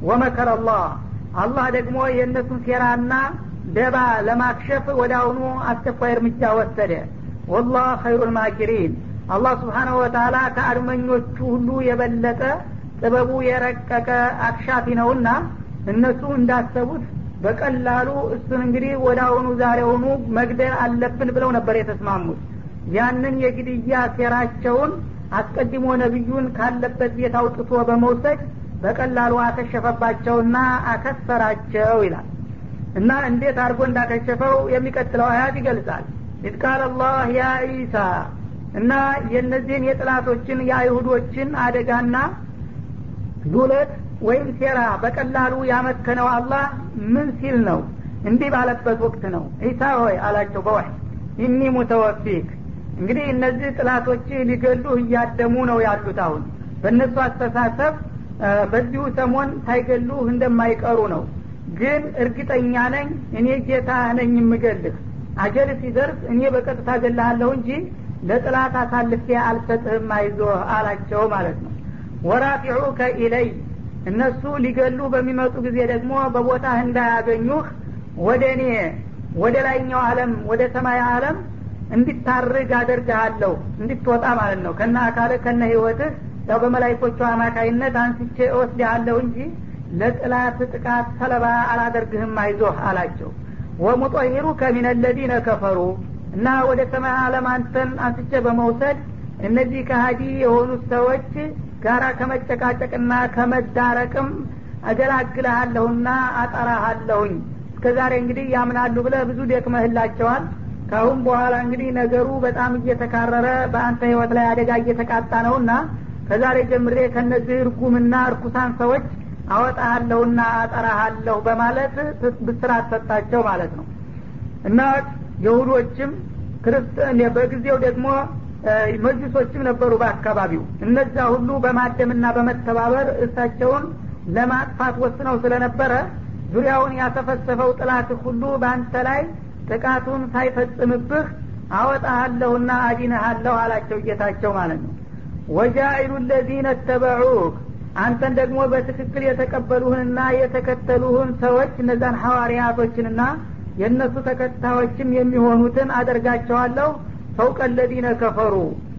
ወመከረ አላህ አላህ ደግሞ የእነሱን ሴራና ደባ ለማክሸፍ አሁኑ አስቸኳይ እርምጃ ወሰደ። ወላህ ኸይሩል ማኪሪን አላህ ስብሓናሁ ወተላ ከአድመኞቹ ሁሉ የበለጠ ጥበቡ የረቀቀ አክሻፊ ነውና እነሱ እንዳሰቡት በቀላሉ እሱን እንግዲህ ወደ አሁኑ ዛሬውኑ መግደል አለብን ብለው ነበር የተስማሙት። ያንን የግድያ ሴራቸውን አስቀድሞ ነቢዩን ካለበት ቤት አውጥቶ በመውሰድ በቀላሉ አከሸፈባቸውና አከሰራቸው ይላል። እና እንዴት አድርጎ እንዳከሸፈው የሚቀጥለው አያት ይገልጻል። إذ قال الله يا عيسى እና የእነዚህን የጥላቶችን የአይሁዶችን አደጋና ዱለት ወይም ሴራ በቀላሉ ያመከነው አላህ ምን ሲል ነው? እንዲህ ባለበት ወቅት ነው። ኢሳ ሆይ አላቸው በዋይ ኢኒ ሙተወፊክ እንግዲህ እነዚህ ጥላቶች ሊገሉህ እያደሙ ነው ያሉት አሁን። በእነሱ አስተሳሰብ በዚሁ ሰሞን ሳይገሉህ እንደማይቀሩ ነው። ግን እርግጠኛ ነኝ እኔ ጌታ ነኝ የምገልህ። አጀል ሲደርስ እኔ በቀጥታ ገላሃለሁ እንጂ ለጥላት አሳልፌ አልሰጥህም አይዞህ አላቸው ማለት ነው። ወራፊዑከ ኢለይ እነሱ ሊገሉ በሚመጡ ጊዜ ደግሞ በቦታህ እንዳያገኙህ ወደ እኔ ወደ ላይኛው አለም ወደ ሰማይ አለም እንዲታርግ አደርግሃለሁ እንድትወጣ ማለት ነው። ከነ አካለ ከነ ህይወትህ ያው በመላይኮቹ አማካይነት አንስቼ እወስድሃለሁ እንጂ ለጥላት ጥቃት ሰለባ አላደርግህም አይዞህ አላቸው። ወሙጠሂሩ ከሚን ለዚነ ከፈሩ እና ወደ ሰማይ አለም አንተን አንስቼ በመውሰድ እነዚህ ከሀዲ የሆኑት ሰዎች ጋራ ከመጨቃጨቅና ከመዳረቅም አገላግልሃለሁና አጠራሃለሁኝ። እስከ ዛሬ እንግዲህ ያምናሉ ብለህ ብዙ ደክመህላቸዋል። ካሁን በኋላ እንግዲህ ነገሩ በጣም እየተካረረ በአንተ ህይወት ላይ አደጋ እየተቃጣ ነውና ከዛሬ ጀምሬ ከነዚህ እርጉምና እርኩሳን ሰዎች አወጣሃለሁና አጠራሃለሁ በማለት ብስራት ሰጣቸው ማለት ነው። እና ክርስቲያን በጊዜው ደግሞ መጅሶችም ነበሩ በአካባቢው። እነዛ ሁሉ በማደምና በመተባበር እሳቸውን ለማጥፋት ወስነው ስለነበረ ዙሪያውን ያሰፈሰፈው ጥላት ሁሉ በአንተ ላይ ጥቃቱን ሳይፈጽምብህ አወጣሃለሁና አዲንሃለሁ አላቸው ጌታቸው ማለት ነው። ወጃኢሉ ለዚነ ተበዑክ አንተን ደግሞ በትክክል የተቀበሉህንና የተከተሉህን ሰዎች እነዛን ሐዋርያቶችንና የእነሱ ተከታዮችም የሚሆኑትን አደርጋቸዋለሁ ፈውቀ ለዚነ ከፈሩ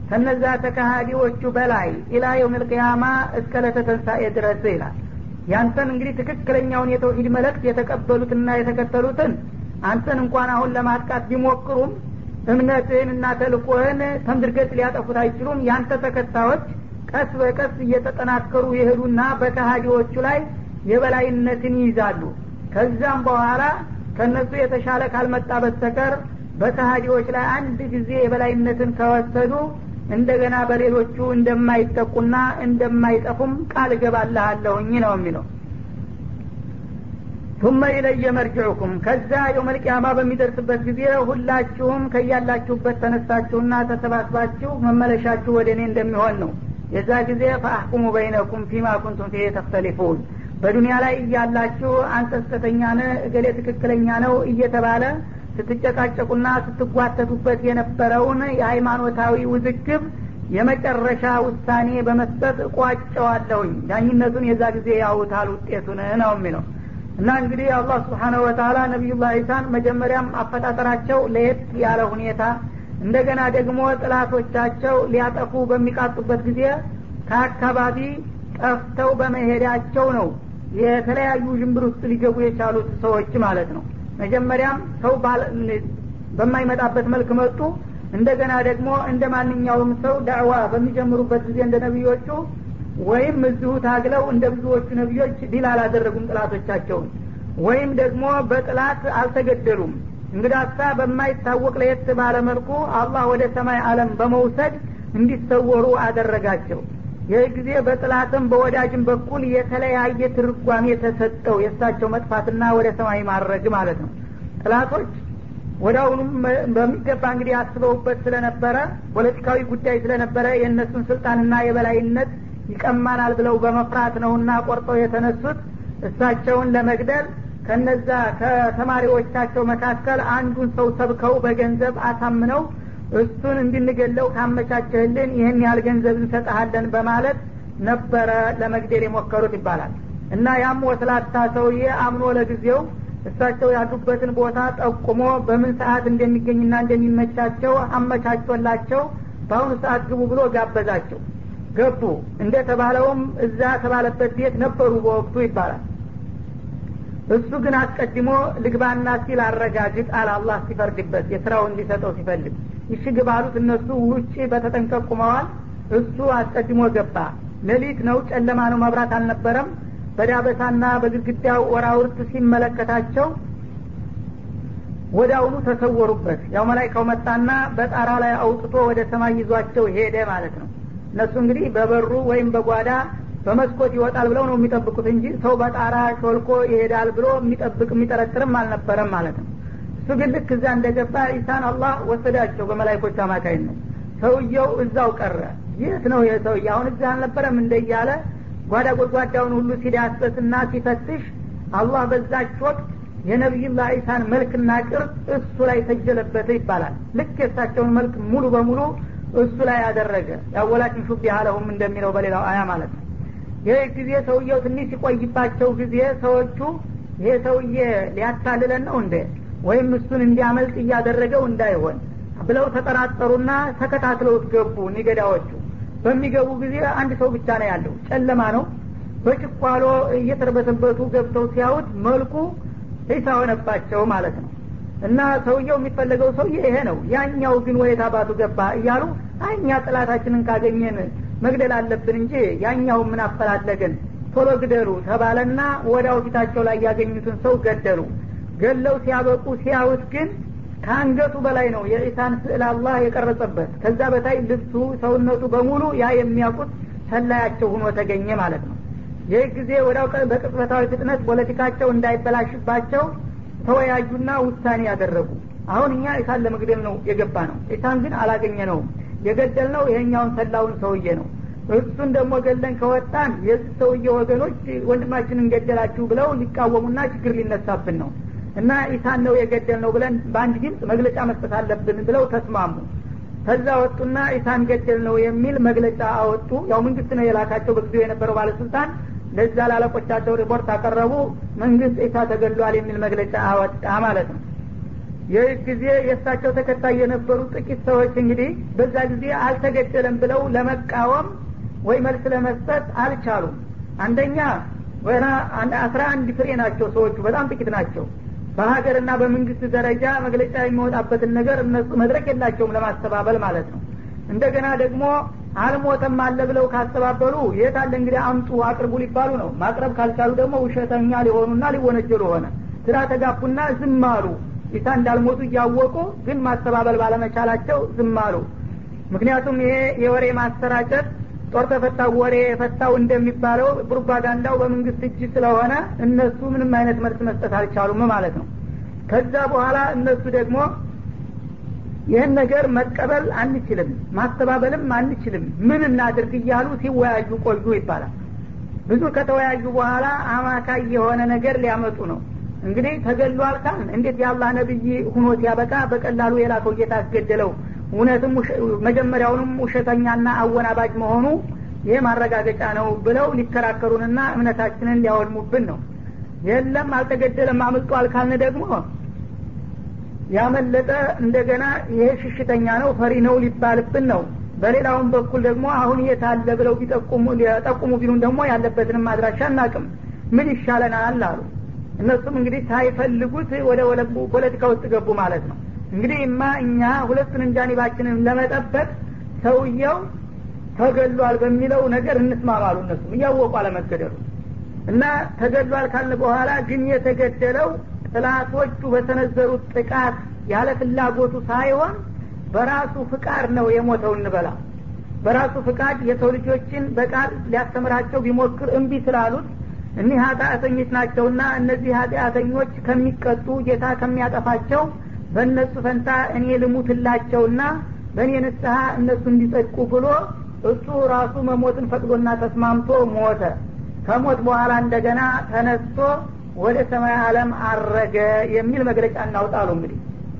ከነዛ ተካሃዲዎቹ በላይ ኢላ የውም ልቅያማ እስከ ለተተንሳኤ ድረስ ይላል። ያንተን እንግዲህ ትክክለኛውን የተውሂድ መልእክት የተቀበሉትና የተከተሉትን አንተን እንኳን አሁን ለማጥቃት ቢሞክሩም እምነትህን እና ተልቆህን ተምድርገጽ ሊያጠፉት አይችሉም። ያንተ ተከታዮች ቀስ በቀስ እየተጠናከሩ የሄዱና በከሃዲዎቹ ላይ የበላይነትን ይይዛሉ። ከዛም በኋላ ከነሱ የተሻለ ካልመጣ በስተቀር በከሃዲዎች ላይ አንድ ጊዜ የበላይነትን ከወሰዱ እንደገና በሌሎቹ እንደማይጠቁና እንደማይጠፉም ቃል እገባልሃለሁኝ ነው የሚለው። ቱመ ኢለየ መርጅዑኩም። ከዛ የውመልቅያማ በሚደርስበት ጊዜ ሁላችሁም ከያላችሁበት ተነሳችሁና ተሰባስባችሁ መመለሻችሁ ወደ እኔ እንደሚሆን ነው። የዛ ጊዜ ፈአሕኩሙ በይነኩም ፊማ ኩንቱም ፊሄ ተክተሊፉን። በዱንያ ላይ እያላችሁ አንተ ስተተኛ ነህ እገሌ ትክክለኛ ነው እየተባለ ስትጨቃጨቁና ስትጓተቱበት የነበረውን የሃይማኖታዊ ውዝግብ የመጨረሻ ውሳኔ በመስጠት እቋጨዋለሁኝ። ዳኝነቱን የዛ ጊዜ ያውታል ውጤቱን ነው የሚለው። እና እንግዲህ አላህ ስብሓነሁ ወተላ ነቢዩላህ ዒሳን መጀመሪያም አፈጣጠራቸው ለየት ያለ ሁኔታ እንደገና ደግሞ ጥላቶቻቸው ሊያጠፉ በሚቃጡበት ጊዜ ከአካባቢ ጠፍተው በመሄዳቸው ነው የተለያዩ ዥንብር ውስጥ ሊገቡ የቻሉት ሰዎች ማለት ነው መጀመሪያም ሰው በማይመጣበት መልክ መጡ። እንደገና ደግሞ እንደ ማንኛውም ሰው ዳዕዋ በሚጀምሩበት ጊዜ እንደ ነቢዮቹ ወይም እዚሁ ታግለው እንደ ብዙዎቹ ነቢዮች ዲል አላደረጉም ጥላቶቻቸውን። ወይም ደግሞ በጥላት አልተገደሉም። እንግዳሳ በማይታወቅ ለየት ባለ መልኩ አላህ ወደ ሰማይ አለም በመውሰድ እንዲሰወሩ አደረጋቸው ይህ ጊዜ በጥላትም በወዳጅም በኩል የተለያየ ትርጓሜ የተሰጠው የእሳቸው መጥፋትና ወደ ሰማይ ማድረግ ማለት ነው። ጥላቶች ወደ አሁኑም በሚገባ እንግዲህ አስበውበት ስለነበረ ፖለቲካዊ ጉዳይ ስለነበረ የእነሱን ስልጣንና የበላይነት ይቀማናል ብለው በመፍራት ነውና ቆርጠው የተነሱት። እሳቸውን ለመግደል ከነዛ ከተማሪዎቻቸው መካከል አንዱን ሰው ሰብከው በገንዘብ አሳምነው እሱን እንድንገለው ካመቻቸህልን ይህን ያህል ገንዘብ እንሰጠሃለን በማለት ነበረ ለመግደል የሞከሩት ይባላል። እና ያም ወስላታ ሰውዬ አምኖ ለጊዜው እሳቸው ያሉበትን ቦታ ጠቁሞ በምን ሰዓት እንደሚገኝና እንደሚመቻቸው አመቻቾላቸው በአሁኑ ሰዓት ግቡ ብሎ ጋበዛቸው። ገቡ። እንደተባለውም እዛ ተባለበት ቤት ነበሩ በወቅቱ ይባላል። እሱ ግን አስቀድሞ ልግባና ሲል አረጋግጥ አለ አላህ ሲፈርድበት የስራው እንዲሰጠው ሲፈልግ ይሽ ግባሉት እነሱ ውጭ በተጠንቀቅ ቁመዋል እሱ አስቀድሞ ገባ። ሌሊት ነው ጨለማ ነው መብራት አልነበረም። በዳበሳና በግድግዳው ወራውርት ሲመለከታቸው ወዳውኑ ተሰወሩበት። ያው መላይካው መጣና በጣራ ላይ አውጥቶ ወደ ሰማይ ይዟቸው ሄደ ማለት ነው። እነሱ እንግዲህ በበሩ ወይም በጓዳ በመስኮት ይወጣል ብለው ነው የሚጠብቁት እንጂ ሰው በጣራ ሾልኮ ይሄዳል ብሎ የሚጠብቅ የሚጠረጥርም አልነበረም ማለት ነው እሱ ግን ልክ እዛ እንደገባ ኢሳን አላህ ወሰዳቸው በመላይኮች አማካይነት ሰውየው እዛው ቀረ። የት ነው ይህ ሰውዬ? አሁን እዚህ አልነበረም እንደ እያለ ጓዳ ጎድጓዳውን ሁሉ ሲዳሰስና ሲፈትሽ አላህ በዛች ወቅት የነቢዩላህ ዒሳን መልክና ቅርጽ እሱ ላይ ተጀለበተ ይባላል። ልክ የእሳቸውን መልክ ሙሉ በሙሉ እሱ ላይ ያደረገ ያወላችን ሹብ ያለሁም እንደሚለው በሌላው አያ ማለት ነው። ይህ ጊዜ ሰውየው ትንሽ ሲቆይባቸው ጊዜ ሰዎቹ ይሄ ሰውዬ ሊያታልለን ነው እንደ ወይም እሱን እንዲያመልጥ እያደረገው እንዳይሆን ብለው ተጠራጠሩና ተከታትለውት ገቡ ኒገዳዎቹ። በሚገቡ ጊዜ አንድ ሰው ብቻ ነው ያለው። ጨለማ ነው። በጭቋሎ እየተርበተበቱ ገብተው ሲያዩት መልኩ ዒሳ ሆነባቸው ማለት ነው። እና ሰውየው የሚፈለገው ሰውዬ ይሄ ነው። ያኛው ግን ወየት አባቱ ገባ እያሉ እኛ ጥላታችንን ካገኘን መግደል አለብን እንጂ ያኛው ምን አፈላለገን? ቶሎ ግደሉ ተባለና ወዳው ፊታቸው ላይ ያገኙትን ሰው ገደሉ ገለው ሲያበቁ ሲያዩት ግን ከአንገቱ በላይ ነው የኢሳን ስዕል አላህ የቀረጸበት። ከዛ በታይ ልብሱ ሰውነቱ በሙሉ ያ የሚያውቁት ሰላያቸው ሁኖ ተገኘ ማለት ነው። ይህ ጊዜ ወዳው በቅጽበታዊ ፍጥነት ፖለቲካቸው እንዳይበላሽባቸው ተወያዩና ውሳኔ ያደረጉ። አሁን እኛ ኢሳን ለመግደል ነው የገባ ነው ኢሳን ግን አላገኘ ነውም የገደል ነው ይሄኛውን ሰላውን ሰውዬ ነው። እሱን ደግሞ ገለን ከወጣን የዚህ ሰውዬ ወገኖች ወንድማችንን ገደላችሁ ብለው ሊቃወሙና ችግር ሊነሳብን ነው እና ኢሳን ነው የገደል ነው ብለን በአንድ ድምፅ መግለጫ መስጠት አለብን ብለው ተስማሙ። ከዛ ወጡና ኢሳን ገደል ነው የሚል መግለጫ አወጡ። ያው መንግስት ነው የላካቸው በጊዜው የነበረው ባለስልጣን። ለዛ ላለቆቻቸው ሪፖርት አቀረቡ። መንግስት ኢሳ ተገሏል የሚል መግለጫ አወጣ ማለት ነው። ይህ ጊዜ የእሳቸው ተከታይ የነበሩ ጥቂት ሰዎች እንግዲህ በዛ ጊዜ አልተገደለም ብለው ለመቃወም ወይ መልስ ለመስጠት አልቻሉም። አንደኛ ወና አስራ አንድ ፍሬ ናቸው ሰዎቹ። በጣም ጥቂት ናቸው በሀገርና በመንግስት ደረጃ መግለጫ የሚወጣበትን ነገር እነሱ መድረክ የላቸውም ለማስተባበል ማለት ነው። እንደገና ደግሞ አልሞተም አለ ብለው ካስተባበሉ የት አለ እንግዲህ አምጡ አቅርቡ ሊባሉ ነው። ማቅረብ ካልቻሉ ደግሞ ውሸተኛ ሊሆኑና ሊወነጀሉ ሆነ። ስራ ተጋፉና ዝም አሉ። ኢሳ እንዳልሞቱ እያወቁ ግን ማስተባበል ባለመቻላቸው ዝም አሉ። ምክንያቱም ይሄ የወሬ ማሰራጨት ጦር ተፈታው ወሬ የፈታው እንደሚባለው ፕሮፓጋንዳው በመንግስት እጅ ስለሆነ እነሱ ምንም አይነት መልስ መስጠት አልቻሉም ማለት ነው። ከዛ በኋላ እነሱ ደግሞ ይህን ነገር መቀበል አንችልም ማስተባበልም አንችልም ምን እናድርግ እያሉ ሲወያዩ ቆዩ ይባላል። ብዙ ከተወያዩ በኋላ አማካይ የሆነ ነገር ሊያመጡ ነው። እንግዲህ ተገሏል ካል እንዴት የአላህ ነብይ ሁኖ ሲያበቃ በቀላሉ የላከው ጌታ አስገደለው እውነትም መጀመሪያውንም ውሸተኛና አወናባጅ መሆኑ ይህ ማረጋገጫ ነው ብለው ሊከራከሩንና እምነታችንን ሊያወድሙብን ነው። የለም አልተገደለም አምልጧል ካልን ደግሞ ያመለጠ እንደገና ይሄ ሽሽተኛ ነው ፈሪ ነው ሊባልብን ነው። በሌላውም በኩል ደግሞ አሁን የት አለ ብለው ቢጠቁሙ ቢሉን ደግሞ ያለበትንም አድራሻ አናቅም። ምን ይሻለናል አሉ። እነሱም እንግዲህ ሳይፈልጉት ወደ ፖለቲካ ውስጥ ገቡ ማለት ነው እንግዲህ እማ እኛ ሁለቱን እንጃኒባችንን ለመጠበቅ ሰውየው ተገሏል በሚለው ነገር እንስማማሉ እነሱም። እያወቁ አለመገደሉ። እና ተገሏል ካልን በኋላ ግን የተገደለው ጥላቶቹ በሰነዘሩት ጥቃት ያለ ፍላጎቱ ሳይሆን በራሱ ፍቃድ ነው የሞተው እንበላ። በራሱ ፍቃድ የሰው ልጆችን በቃል ሊያስተምራቸው ቢሞክር እምቢ ስላሉት እኒህ ኃጢአተኞች ናቸውና እነዚህ ኃጢአተኞች ከሚቀጡ ጌታ ከሚያጠፋቸው በእነሱ ፈንታ እኔ ልሙትላቸውና በእኔ ንስሐ እነሱ እንዲጸድቁ ብሎ እሱ ራሱ መሞትን ፈቅዶና ተስማምቶ ሞተ። ከሞት በኋላ እንደገና ተነስቶ ወደ ሰማይ አለም አረገ የሚል መግለጫ እናውጣሉ። እንግዲህ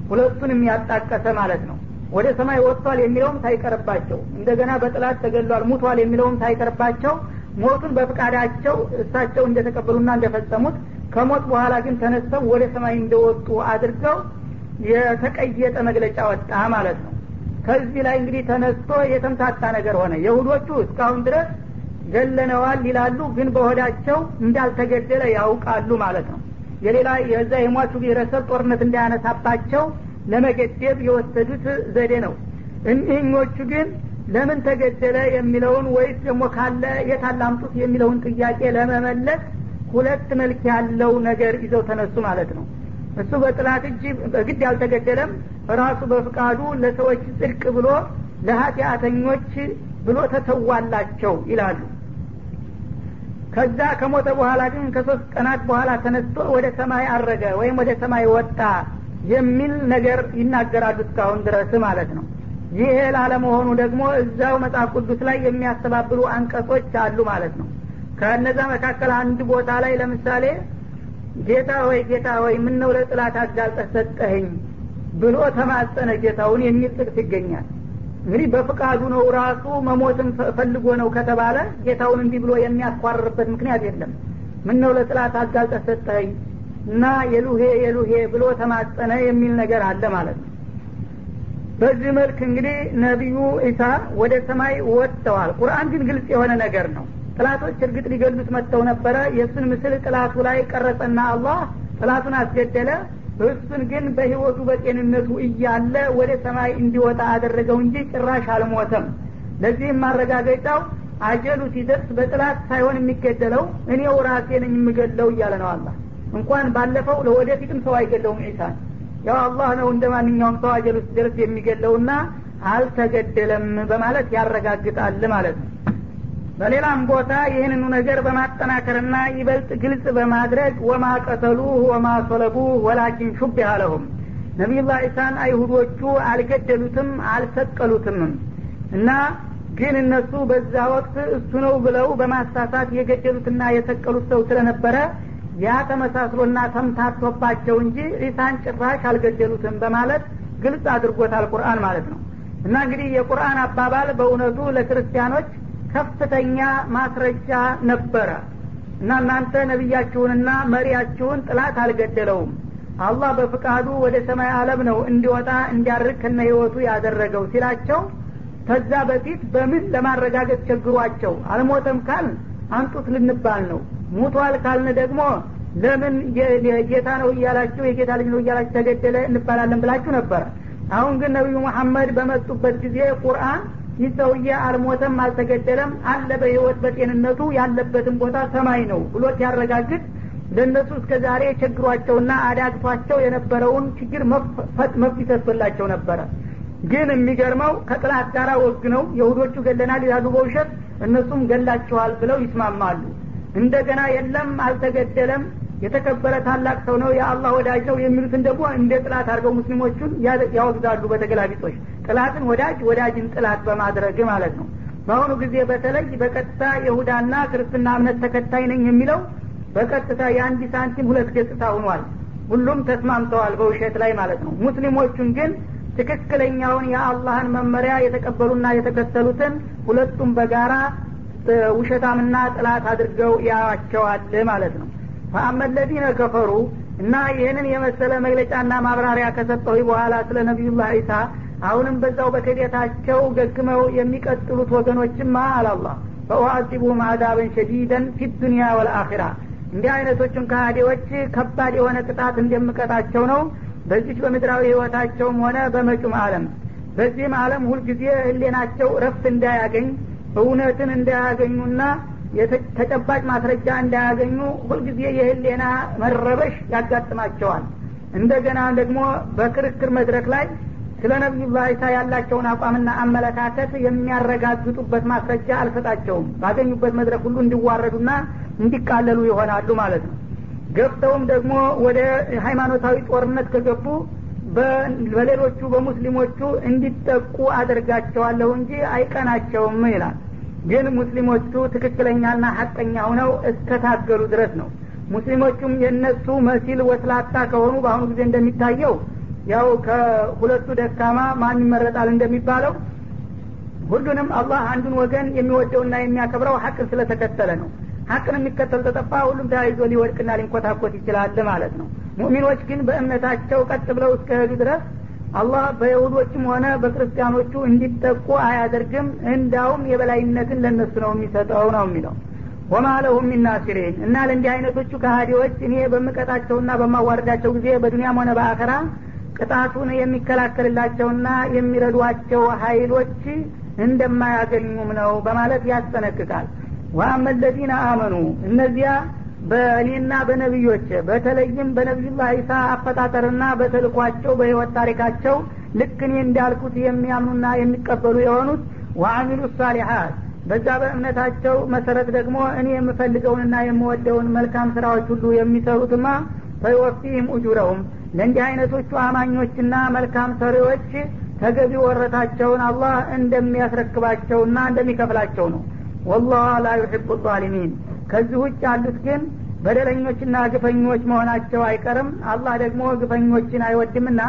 ሁለቱን የሚያጣቀሰ ማለት ነው። ወደ ሰማይ ወጥቷል የሚለውም ሳይቀርባቸው እንደገና በጥላት ተገሏል ሙቷል የሚለውም ሳይቀርባቸው ሞቱን በፍቃዳቸው እሳቸው እንደተቀበሉና እንደፈጸሙት ከሞት በኋላ ግን ተነስተው ወደ ሰማይ እንደወጡ አድርገው የተቀየጠ መግለጫ ወጣ ማለት ነው። ከዚህ ላይ እንግዲህ ተነስቶ የተምታታ ነገር ሆነ። የሁዶቹ እስካሁን ድረስ ገለነዋል ይላሉ ግን በሆዳቸው እንዳልተገደለ ያውቃሉ ማለት ነው። የሌላ የዛ የሟቹ ብሔረሰብ ጦርነት እንዳያነሳባቸው ለመገደብ የወሰዱት ዘዴ ነው። እኒህኞቹ ግን ለምን ተገደለ የሚለውን ወይስ ደግሞ ካለ የታላምጡት የሚለውን ጥያቄ ለመመለስ ሁለት መልክ ያለው ነገር ይዘው ተነሱ ማለት ነው እሱ በጥላት እጅ በግድ አልተገደለም ራሱ በፍቃዱ ለሰዎች ጽድቅ ብሎ ለኃጢአተኞች ብሎ ተሰዋላቸው ይላሉ። ከዛ ከሞተ በኋላ ግን ከሶስት ቀናት በኋላ ተነስቶ ወደ ሰማይ አረገ ወይም ወደ ሰማይ ወጣ የሚል ነገር ይናገራሉ እስካሁን ድረስ ማለት ነው። ይሄ ላለመሆኑ ደግሞ እዛው መጽሐፍ ቅዱስ ላይ የሚያስተባብሉ አንቀጾች አሉ ማለት ነው። ከእነዛ መካከል አንድ ቦታ ላይ ለምሳሌ ጌታ ሆይ ጌታ ሆይ ምን ነው ለጥላት አጋልጠህ ሰጠኸኝ? ብሎ ተማጸነ ጌታውን የሚል ጥቅስ ይገኛል። እንግዲህ በፍቃዱ ነው ራሱ መሞትን ፈልጎ ነው ከተባለ ጌታውን እንዲህ ብሎ የሚያኳርርበት ምክንያት የለም። ምን ነው ለጥላት አጋልጠህ ሰጠኸኝ? እና የሉሄ የሉሄ ብሎ ተማጸነ የሚል ነገር አለ ማለት ነው። በዚህ መልክ እንግዲህ ነቢዩ ኢሳ ወደ ሰማይ ወጥተዋል። ቁርአን ግን ግልጽ የሆነ ነገር ነው ጥላቶች እርግጥ ሊገሉት መጥተው ነበረ። የእሱን ምስል ጥላቱ ላይ ቀረጸና አላህ ጥላቱን አስገደለ። እሱን ግን በህይወቱ በጤንነቱ እያለ ወደ ሰማይ እንዲወጣ አደረገው እንጂ ጭራሽ አልሞተም። ለዚህም ማረጋገጫው አጀሉ ሲደርስ በጥላት ሳይሆን የሚገደለው እኔው ራሴ ነኝ የምገለው እያለ ነው አላህ። እንኳን ባለፈው ለወደፊትም ሰው አይገለውም ዒሳን ያው አላህ ነው እንደ ማንኛውም ሰው አጀሉ ሲደርስ የሚገለውና አልተገደለም በማለት ያረጋግጣል ማለት ነው በሌላም ቦታ ይህንኑ ነገር በማጠናከርና ይበልጥ ግልጽ በማድረግ ወማ ቀተሉ ወማ ሶለቡ ወላኪን ሹብ ያለሁም ነቢዩላህ ኢሳን አይሁዶቹ አልገደሉትም አልሰቀሉትም። እና ግን እነሱ በዛ ወቅት እሱ ነው ብለው በማሳሳት የገደሉትና የሰቀሉት ሰው ስለነበረ ያ ተመሳስሎና ተምታቶባቸው እንጂ ዒሳን ጭራሽ አልገደሉትም በማለት ግልጽ አድርጎታል ቁርአን ማለት ነው። እና እንግዲህ የቁርአን አባባል በእውነቱ ለክርስቲያኖች ከፍተኛ ማስረጃ ነበረ። እና እናንተ ነቢያችሁንና መሪያችሁን ጥላት አልገደለውም። አላህ በፍቃዱ ወደ ሰማይ አለም ነው እንዲወጣ እንዲያርግ ከነ ህይወቱ ያደረገው ሲላቸው ከዛ በፊት በምን ለማረጋገጥ ቸግሯቸው? አልሞተም ካል አንጡት ልንባል ነው። ሙቷል ካልን ደግሞ ለምን ጌታ ነው እያላችሁ የጌታ ልጅ ነው እያላችሁ ተገደለ እንባላለን ብላችሁ ነበረ አሁን ግን ነቢዩ መሐመድ በመጡበት ጊዜ ቁርአን ይህ ሰውዬ አልሞተም አልተገደለም አለ በህይወት በጤንነቱ ያለበትን ቦታ ሰማይ ነው ብሎ ሲያረጋግጥ ለእነሱ እስከ ዛሬ ቸግሯቸውና አዳግቷቸው የነበረውን ችግር መፍት ይሰጥላቸው ነበረ። ግን የሚገርመው ከጥላት ጋር ወግ ነው የሁዶቹ ገለናል ይላሉ በውሸት እነሱም ገላችኋል ብለው ይስማማሉ። እንደገና የለም አልተገደለም የተከበረ ታላቅ ሰው ነው የአላህ ወዳጅ ነው የሚሉትን ደግሞ እንደ ጥላት አድርገው ሙስሊሞቹን ያወግዛሉ በተገላቢጦች ጥላትን ወዳጅ ወዳጅን ጥላት በማድረግ ማለት ነው። በአሁኑ ጊዜ በተለይ በቀጥታ የሁዳና ክርስትና እምነት ተከታይ ነኝ የሚለው በቀጥታ የአንድ ሳንቲም ሁለት ገጽታ ሆኗል። ሁሉም ተስማምተዋል በውሸት ላይ ማለት ነው። ሙስሊሞቹን ግን ትክክለኛውን የአላህን መመሪያ የተቀበሉና የተከተሉትን ሁለቱም በጋራ ውሸታምና ጥላት አድርገው ያዋቸዋል ማለት ነው። ፈአመለዚነ ከፈሩ እና ይህንን የመሰለ መግለጫና ማብራሪያ ከሰጠሁ በኋላ ስለ ነቢዩላህ ዒሳ አሁንም በዛው በክደታቸው ገግመው የሚቀጥሉት ወገኖችማ አላላ ፈኡአዚቡሁም አዛበን ሸዲደን ፊ ዱኒያ ወልአኺራ። እንዲህ አይነቶቹን ከሃዲዎች ከባድ የሆነ ቅጣት እንደምቀጣቸው ነው። በዚች በምድራዊ ህይወታቸውም ሆነ በመጩም አለም በዚህም አለም ሁልጊዜ ህሌናቸው ረፍት እንዳያገኝ እውነትን እንዳያገኙና ተጨባጭ ማስረጃ እንዳያገኙ ሁልጊዜ የህሌና መረበሽ ያጋጥማቸዋል። እንደገና ደግሞ በክርክር መድረክ ላይ ስለ ነቢዩላህ ዒሳ ያላቸውን አቋምና አመለካከት የሚያረጋግጡበት ማስረጃ አልሰጣቸውም። ባገኙበት መድረክ ሁሉ እንዲዋረዱና እንዲቃለሉ ይሆናሉ ማለት ነው። ገብተውም ደግሞ ወደ ሃይማኖታዊ ጦርነት ከገቡ በሌሎቹ በሙስሊሞቹ እንዲጠቁ አደርጋቸዋለሁ እንጂ አይቀናቸውም ይላል። ግን ሙስሊሞቹ ትክክለኛና ሀቀኛ ሆነው እስከታገሉ ድረስ ነው። ሙስሊሞቹም የእነሱ መሲል ወስላታ ከሆኑ በአሁኑ ጊዜ እንደሚታየው ያው ከሁለቱ ደካማ ማን ይመረጣል እንደሚባለው ሁሉንም አላህ አንዱን ወገን የሚወደውና የሚያከብረው ሀቅን ስለተከተለ ነው። ሀቅን የሚከተል ተጠፋ ሁሉም ተያይዞ ሊወድቅና ሊንኮታኮት ይችላል ማለት ነው። ሙእሚኖች ግን በእምነታቸው ቀጥ ብለው እስከሄዱ ድረስ አላህ በይሁዶችም ሆነ በክርስቲያኖቹ እንዲጠቁ አያደርግም። እንዳውም የበላይነትን ለእነሱ ነው የሚሰጠው ነው የሚለው። ወማ ለሁም ሚናሲሪን እና ለእንዲህ አይነቶቹ ከሃዲዎች እኔ በምቀጣቸውና በማዋረዳቸው ጊዜ በዱንያም ሆነ በአኸራ ቅጣቱን የሚከላከልላቸውና የሚረዷቸው ሀይሎች እንደማያገኙም ነው በማለት ያስጠነቅቃል። ወአመ ለዚነ አመኑ እነዚያ በእኔና በነቢዮች በተለይም በነቢዩላህ ዒሳ አፈጣጠርና በተልኳቸው በህይወት ታሪካቸው ልክ እኔ እንዳልኩት የሚያምኑና የሚቀበሉ የሆኑት ወአሚሉ ሳሊሓት በዛ በእምነታቸው መሰረት ደግሞ እኔ የምፈልገውንና የምወደውን መልካም ስራዎች ሁሉ የሚሰሩትማ ፈይወፊህም ኡጁረሁም ለእንዲህ አይነቶቹ አማኞችና መልካም ሰሪዎች ተገቢ ወረታቸውን አላህ እንደሚያስረክባቸውና እንደሚከፍላቸው ነው ወላህ ላ ዩሕቡ ዛሊሚን ከዚህ ውጭ ያሉት ግን በደለኞችና ግፈኞች መሆናቸው አይቀርም አላህ ደግሞ ግፈኞችን አይወድምና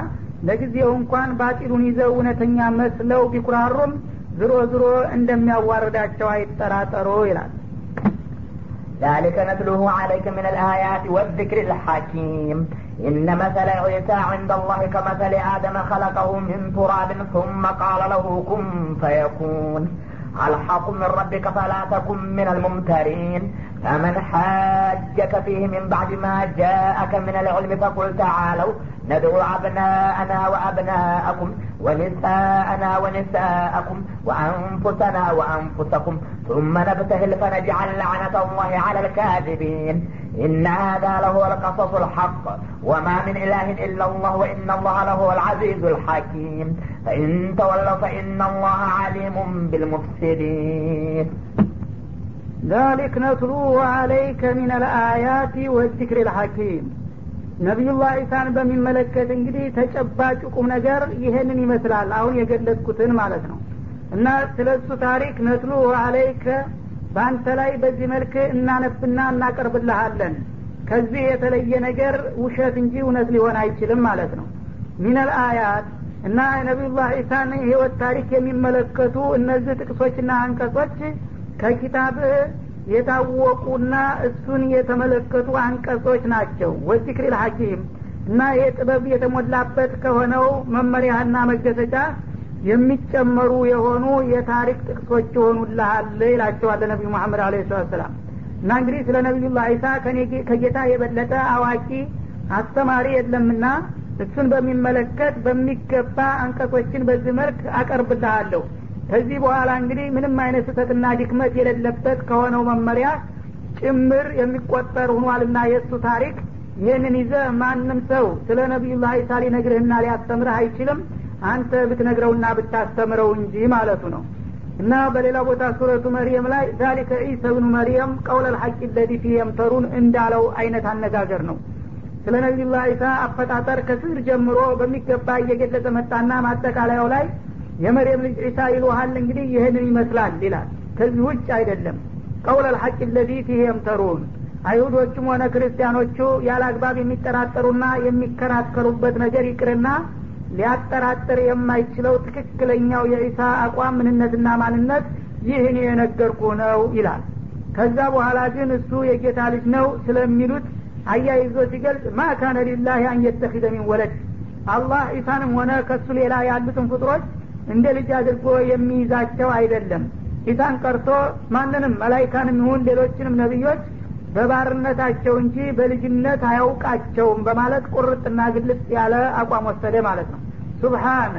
ለጊዜው እንኳን ባጢሉን ይዘው እውነተኛ መስለው ቢኩራሩም ዝሮ ዝሮ እንደሚያዋርዳቸው አይጠራጠሩ ይላል ذلك نتلوه عليك من الآيات والذكر الحكيم إن مثل عيسى عند الله كمثل آدم خلقه من تراب ثم قال له كن فيكون. الحق من ربك فلا تكن من الممترين. فمن حاجك فيه من بعد ما جاءك من العلم فقل تعالوا. ندعو أبناءنا وأبناءكم ونساءنا ونساءكم وأنفسنا وأنفسكم. ثم نبتهل فنجعل لعنة الله على الكاذبين. إن هذا لهو القصص الحق. وما من إله إلا الله وإن الله لهو العزيز الحكيم. فإن تولوا فإن الله عليم بالمفسدين. ذلك نتلوه عليك من الآيات والذكر الحكيم. ነቢዩላህ ዒሳን በሚመለከት እንግዲህ ተጨባጭ ቁም ነገር ይህንን ይመስላል። አሁን የገለጽኩትን ማለት ነው። እና ስለ እሱ ታሪክ ነትሉ አለይከ በአንተ ላይ በዚህ መልክ እናነብና እናቀርብልሃለን። ከዚህ የተለየ ነገር ውሸት እንጂ እውነት ሊሆን አይችልም ማለት ነው። ሚነል አያት እና ነቢዩላህ ዒሳን የህይወት ታሪክ የሚመለከቱ እነዚህ ጥቅሶችና አንቀጾች ከኪታብ የታወቁና እሱን የተመለከቱ አንቀጾች ናቸው። ወዚክሪል ሐኪም እና ይህ ጥበብ የተሞላበት ከሆነው መመሪያና መገሰጫ የሚጨመሩ የሆኑ የታሪክ ጥቅሶች ይሆኑልሃል ይላቸዋል ነቢዩ መሐመድ አለ ሰላት ሰላም እና እንግዲህ ስለ ነቢዩላህ ዒሳ ከጌታ የበለጠ አዋቂ አስተማሪ የለምና እሱን በሚመለከት በሚገባ አንቀጾችን በዚህ መልክ አቀርብልሃለሁ ከዚህ በኋላ እንግዲህ ምንም አይነት ስህተትና ድክመት የሌለበት ከሆነው መመሪያ ጭምር የሚቆጠር ሁኗልና የእሱ ታሪክ። ይህንን ይዘ ማንም ሰው ስለ ነቢዩላህ ዒሳ ሊነግርህና ሊያስተምርህ አይችልም። አንተ ብትነግረውና ብታስተምረው እንጂ ማለቱ ነው። እና በሌላ ቦታ ሱረቱ መርየም ላይ ዛሊከ ዒሳ ብኑ መርየም ቀውለ ልሐቂ ለዚ ፊ የምተሩን እንዳለው አይነት አነጋገር ነው። ስለ ነቢዩላህ ዒሳ አፈጣጠር ከስር ጀምሮ በሚገባ እየገለጸ መጣና ማጠቃለያው ላይ የመርየም ልጅ ዒሳ ይልሃል እንግዲህ ይህንን ይመስላል ይላል። ከዚህ ውጭ አይደለም። ቀውለ ልሐቂ ለዚ ፊህ የምተሩን አይሁዶቹም ሆነ ክርስቲያኖቹ ያለ አግባብ የሚጠራጠሩና የሚከራከሩበት ነገር ይቅርና ሊያጠራጥር የማይችለው ትክክለኛው የኢሳ አቋም ምንነትና ማንነት ይህን የነገርኩ ነው ይላል። ከዛ በኋላ ግን እሱ የጌታ ልጅ ነው ስለሚሉት አያይዞ ሲገልጽ ማ ካነ ሊላህ አን የተኪዘ ሚን ወለድ። አላህ ኢሳንም ሆነ ከሱ ሌላ ያሉትን ፍጥሮች እንደ ልጅ አድርጎ የሚይዛቸው አይደለም። ኢሳን ቀርቶ ማንንም መላይካንም ይሁን ሌሎችንም ነቢዮች በባርነታቸው እንጂ በልጅነት አያውቃቸውም በማለት ቁርጥና ግልጽ ያለ አቋም ወሰደ ማለት ነው። ሱብሓነ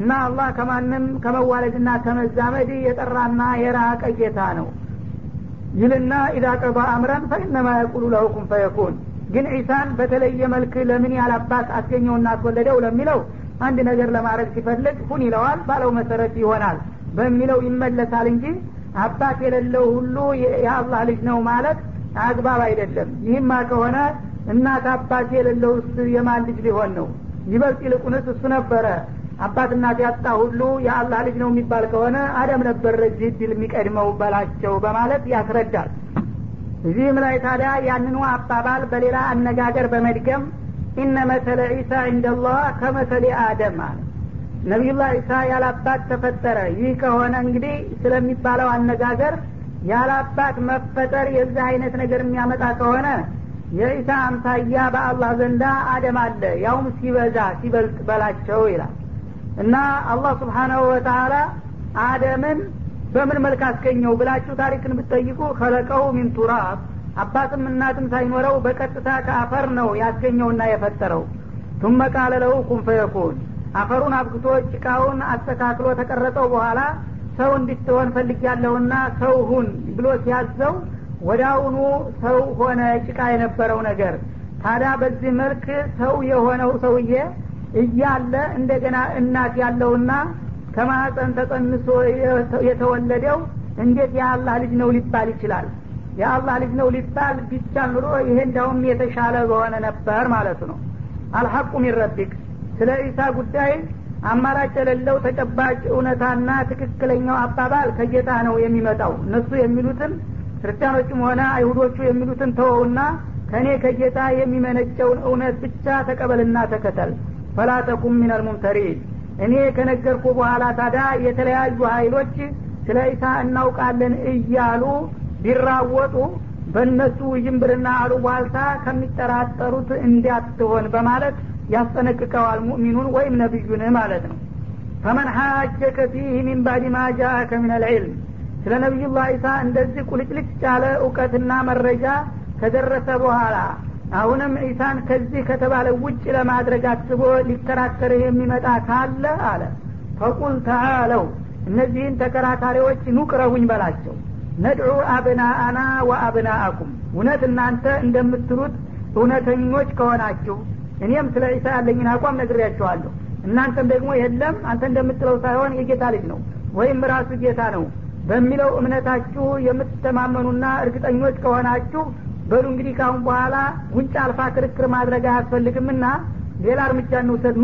እና አላህ ከማንም ከመዋለድና ከመዛመድ የጠራና የራቀ ጌታ ነው። ይልና ኢዛ ቀባ አምረን ፈኢነማ የቁሉ ለሁኩም ፈየኩን። ግን ዒሳን በተለየ መልክ ለምን ያላባት አስገኘውና አስወለደው ለሚለው አንድ ነገር ለማድረግ ሲፈልግ ሁን ይለዋል ባለው መሰረት ይሆናል በሚለው ይመለሳል እንጂ አባት የሌለው ሁሉ የአላህ ልጅ ነው ማለት አግባብ አይደለም። ይህማ ከሆነ እናት አባት የሌለው የማን ልጅ ሊሆን ነው? ይበልጥ ይልቁንስ እሱ ነበረ። አባት እናት ያጣ ሁሉ የአላህ ልጅ ነው የሚባል ከሆነ አደም ነበር ለዚህ ድል የሚቀድመው በላቸው በማለት ያስረዳል። እዚህም ላይ ታዲያ ያንኑ አባባል በሌላ አነጋገር በመድገም ኢነ መሰለ ዒሳ እንደላህ ከመሰሌ አደም አለ ነቢዩላህ ዒሳ ያላባት ተፈጠረ። ይህ ከሆነ እንግዲህ ስለሚባለው አነጋገር ያላባት መፈጠር የዚህ አይነት ነገር የሚያመጣ ከሆነ የኢሳ አምሳያ በአላህ ዘንዳ አደም አለ። ያውም ሲበዛ ሲበልጥ በላቸው ይላል። እና አላህ ስብሓናሁ ወተላ አደምን በምን መልክ አስገኘው ብላችሁ ታሪክን ብትጠይቁ ከለቀው ሚን ቱራብ አባትም እናትም ሳይኖረው በቀጥታ ከአፈር ነው ያስገኘውና የፈጠረው። ቱመ ቃለ ለሁ ኩን አፈሩን አብክቶ ጭቃውን አስተካክሎ ተቀረጸው በኋላ ሰው እንድትሆን ፈልጊያለሁና ሰው ሁን ብሎ ሲያዘው ወዳውኑ ሰው ሆነ ጭቃ የነበረው ነገር። ታዲያ በዚህ መልክ ሰው የሆነው ሰውዬ እያለ እንደገና እናት ያለውና ከማህፀን ተጸንሶ የተወለደው እንዴት የአላህ ልጅ ነው ሊባል ይችላል የአላህ ልጅ ነው ሊባል ቢቻል ኑሮ ይሄ እንዳውም የተሻለ በሆነ ነበር ማለቱ ነው። አልሐቁ ሚን ስለ ኢሳ ጉዳይ አማራጭ የሌለው ተጨባጭ እውነታና ትክክለኛው አባባል ከጌታ ነው የሚመጣው። እነሱ የሚሉትን ክርስቲያኖችም ሆነ አይሁዶቹ የሚሉትን ተወውና ከእኔ ከጌታ የሚመነጨውን እውነት ብቻ ተቀበልና ተከተል። ፈላተኩም ሚነል ሙምተሪን እኔ ከነገርኩ በኋላ ታዲያ የተለያዩ ሀይሎች ስለ ኢሳ እናውቃለን እያሉ ቢራወጡ በእነሱ ውዥንብርና አሉባልታ ከሚጠራጠሩት እንዲያትሆን በማለት ያስጠነቅቀዋል ሙእሚኑን ወይም ነቢዩን ማለት ነው። ፈመን ሀጀከ ፊህ ሚን ባድ ማ ጃአከ ምን አልዕልም ስለ ነቢዩላህ ኢሳ እንደዚህ ቁልጭልጭ ያለ እውቀትና መረጃ ከደረሰ በኋላ አሁንም ኢሳን ከዚህ ከተባለ ውጭ ለማድረግ አስቦ ሊከራከርህ የሚመጣ ካለ አለ። ፈቁል ተአለው እነዚህን ተከራካሪዎች ኑቅረቡኝ በላቸው ነድዑ አብናአና ወአብናአኩም። እውነት እናንተ እንደምትሉት እውነተኞች ከሆናችሁ እኔም ስለ ዒሳ ያለኝን አቋም ነግሬያቸዋለሁ እናንተም ደግሞ የለም አንተ እንደምትለው ሳይሆን የጌታ ልጅ ነው ወይም ራሱ ጌታ ነው በሚለው እምነታችሁ የምትተማመኑና እርግጠኞች ከሆናችሁ በሉ እንግዲህ ካሁን በኋላ ጉንጭ አልፋ ክርክር ማድረግ አያስፈልግምና ሌላ እርምጃ እንውሰድ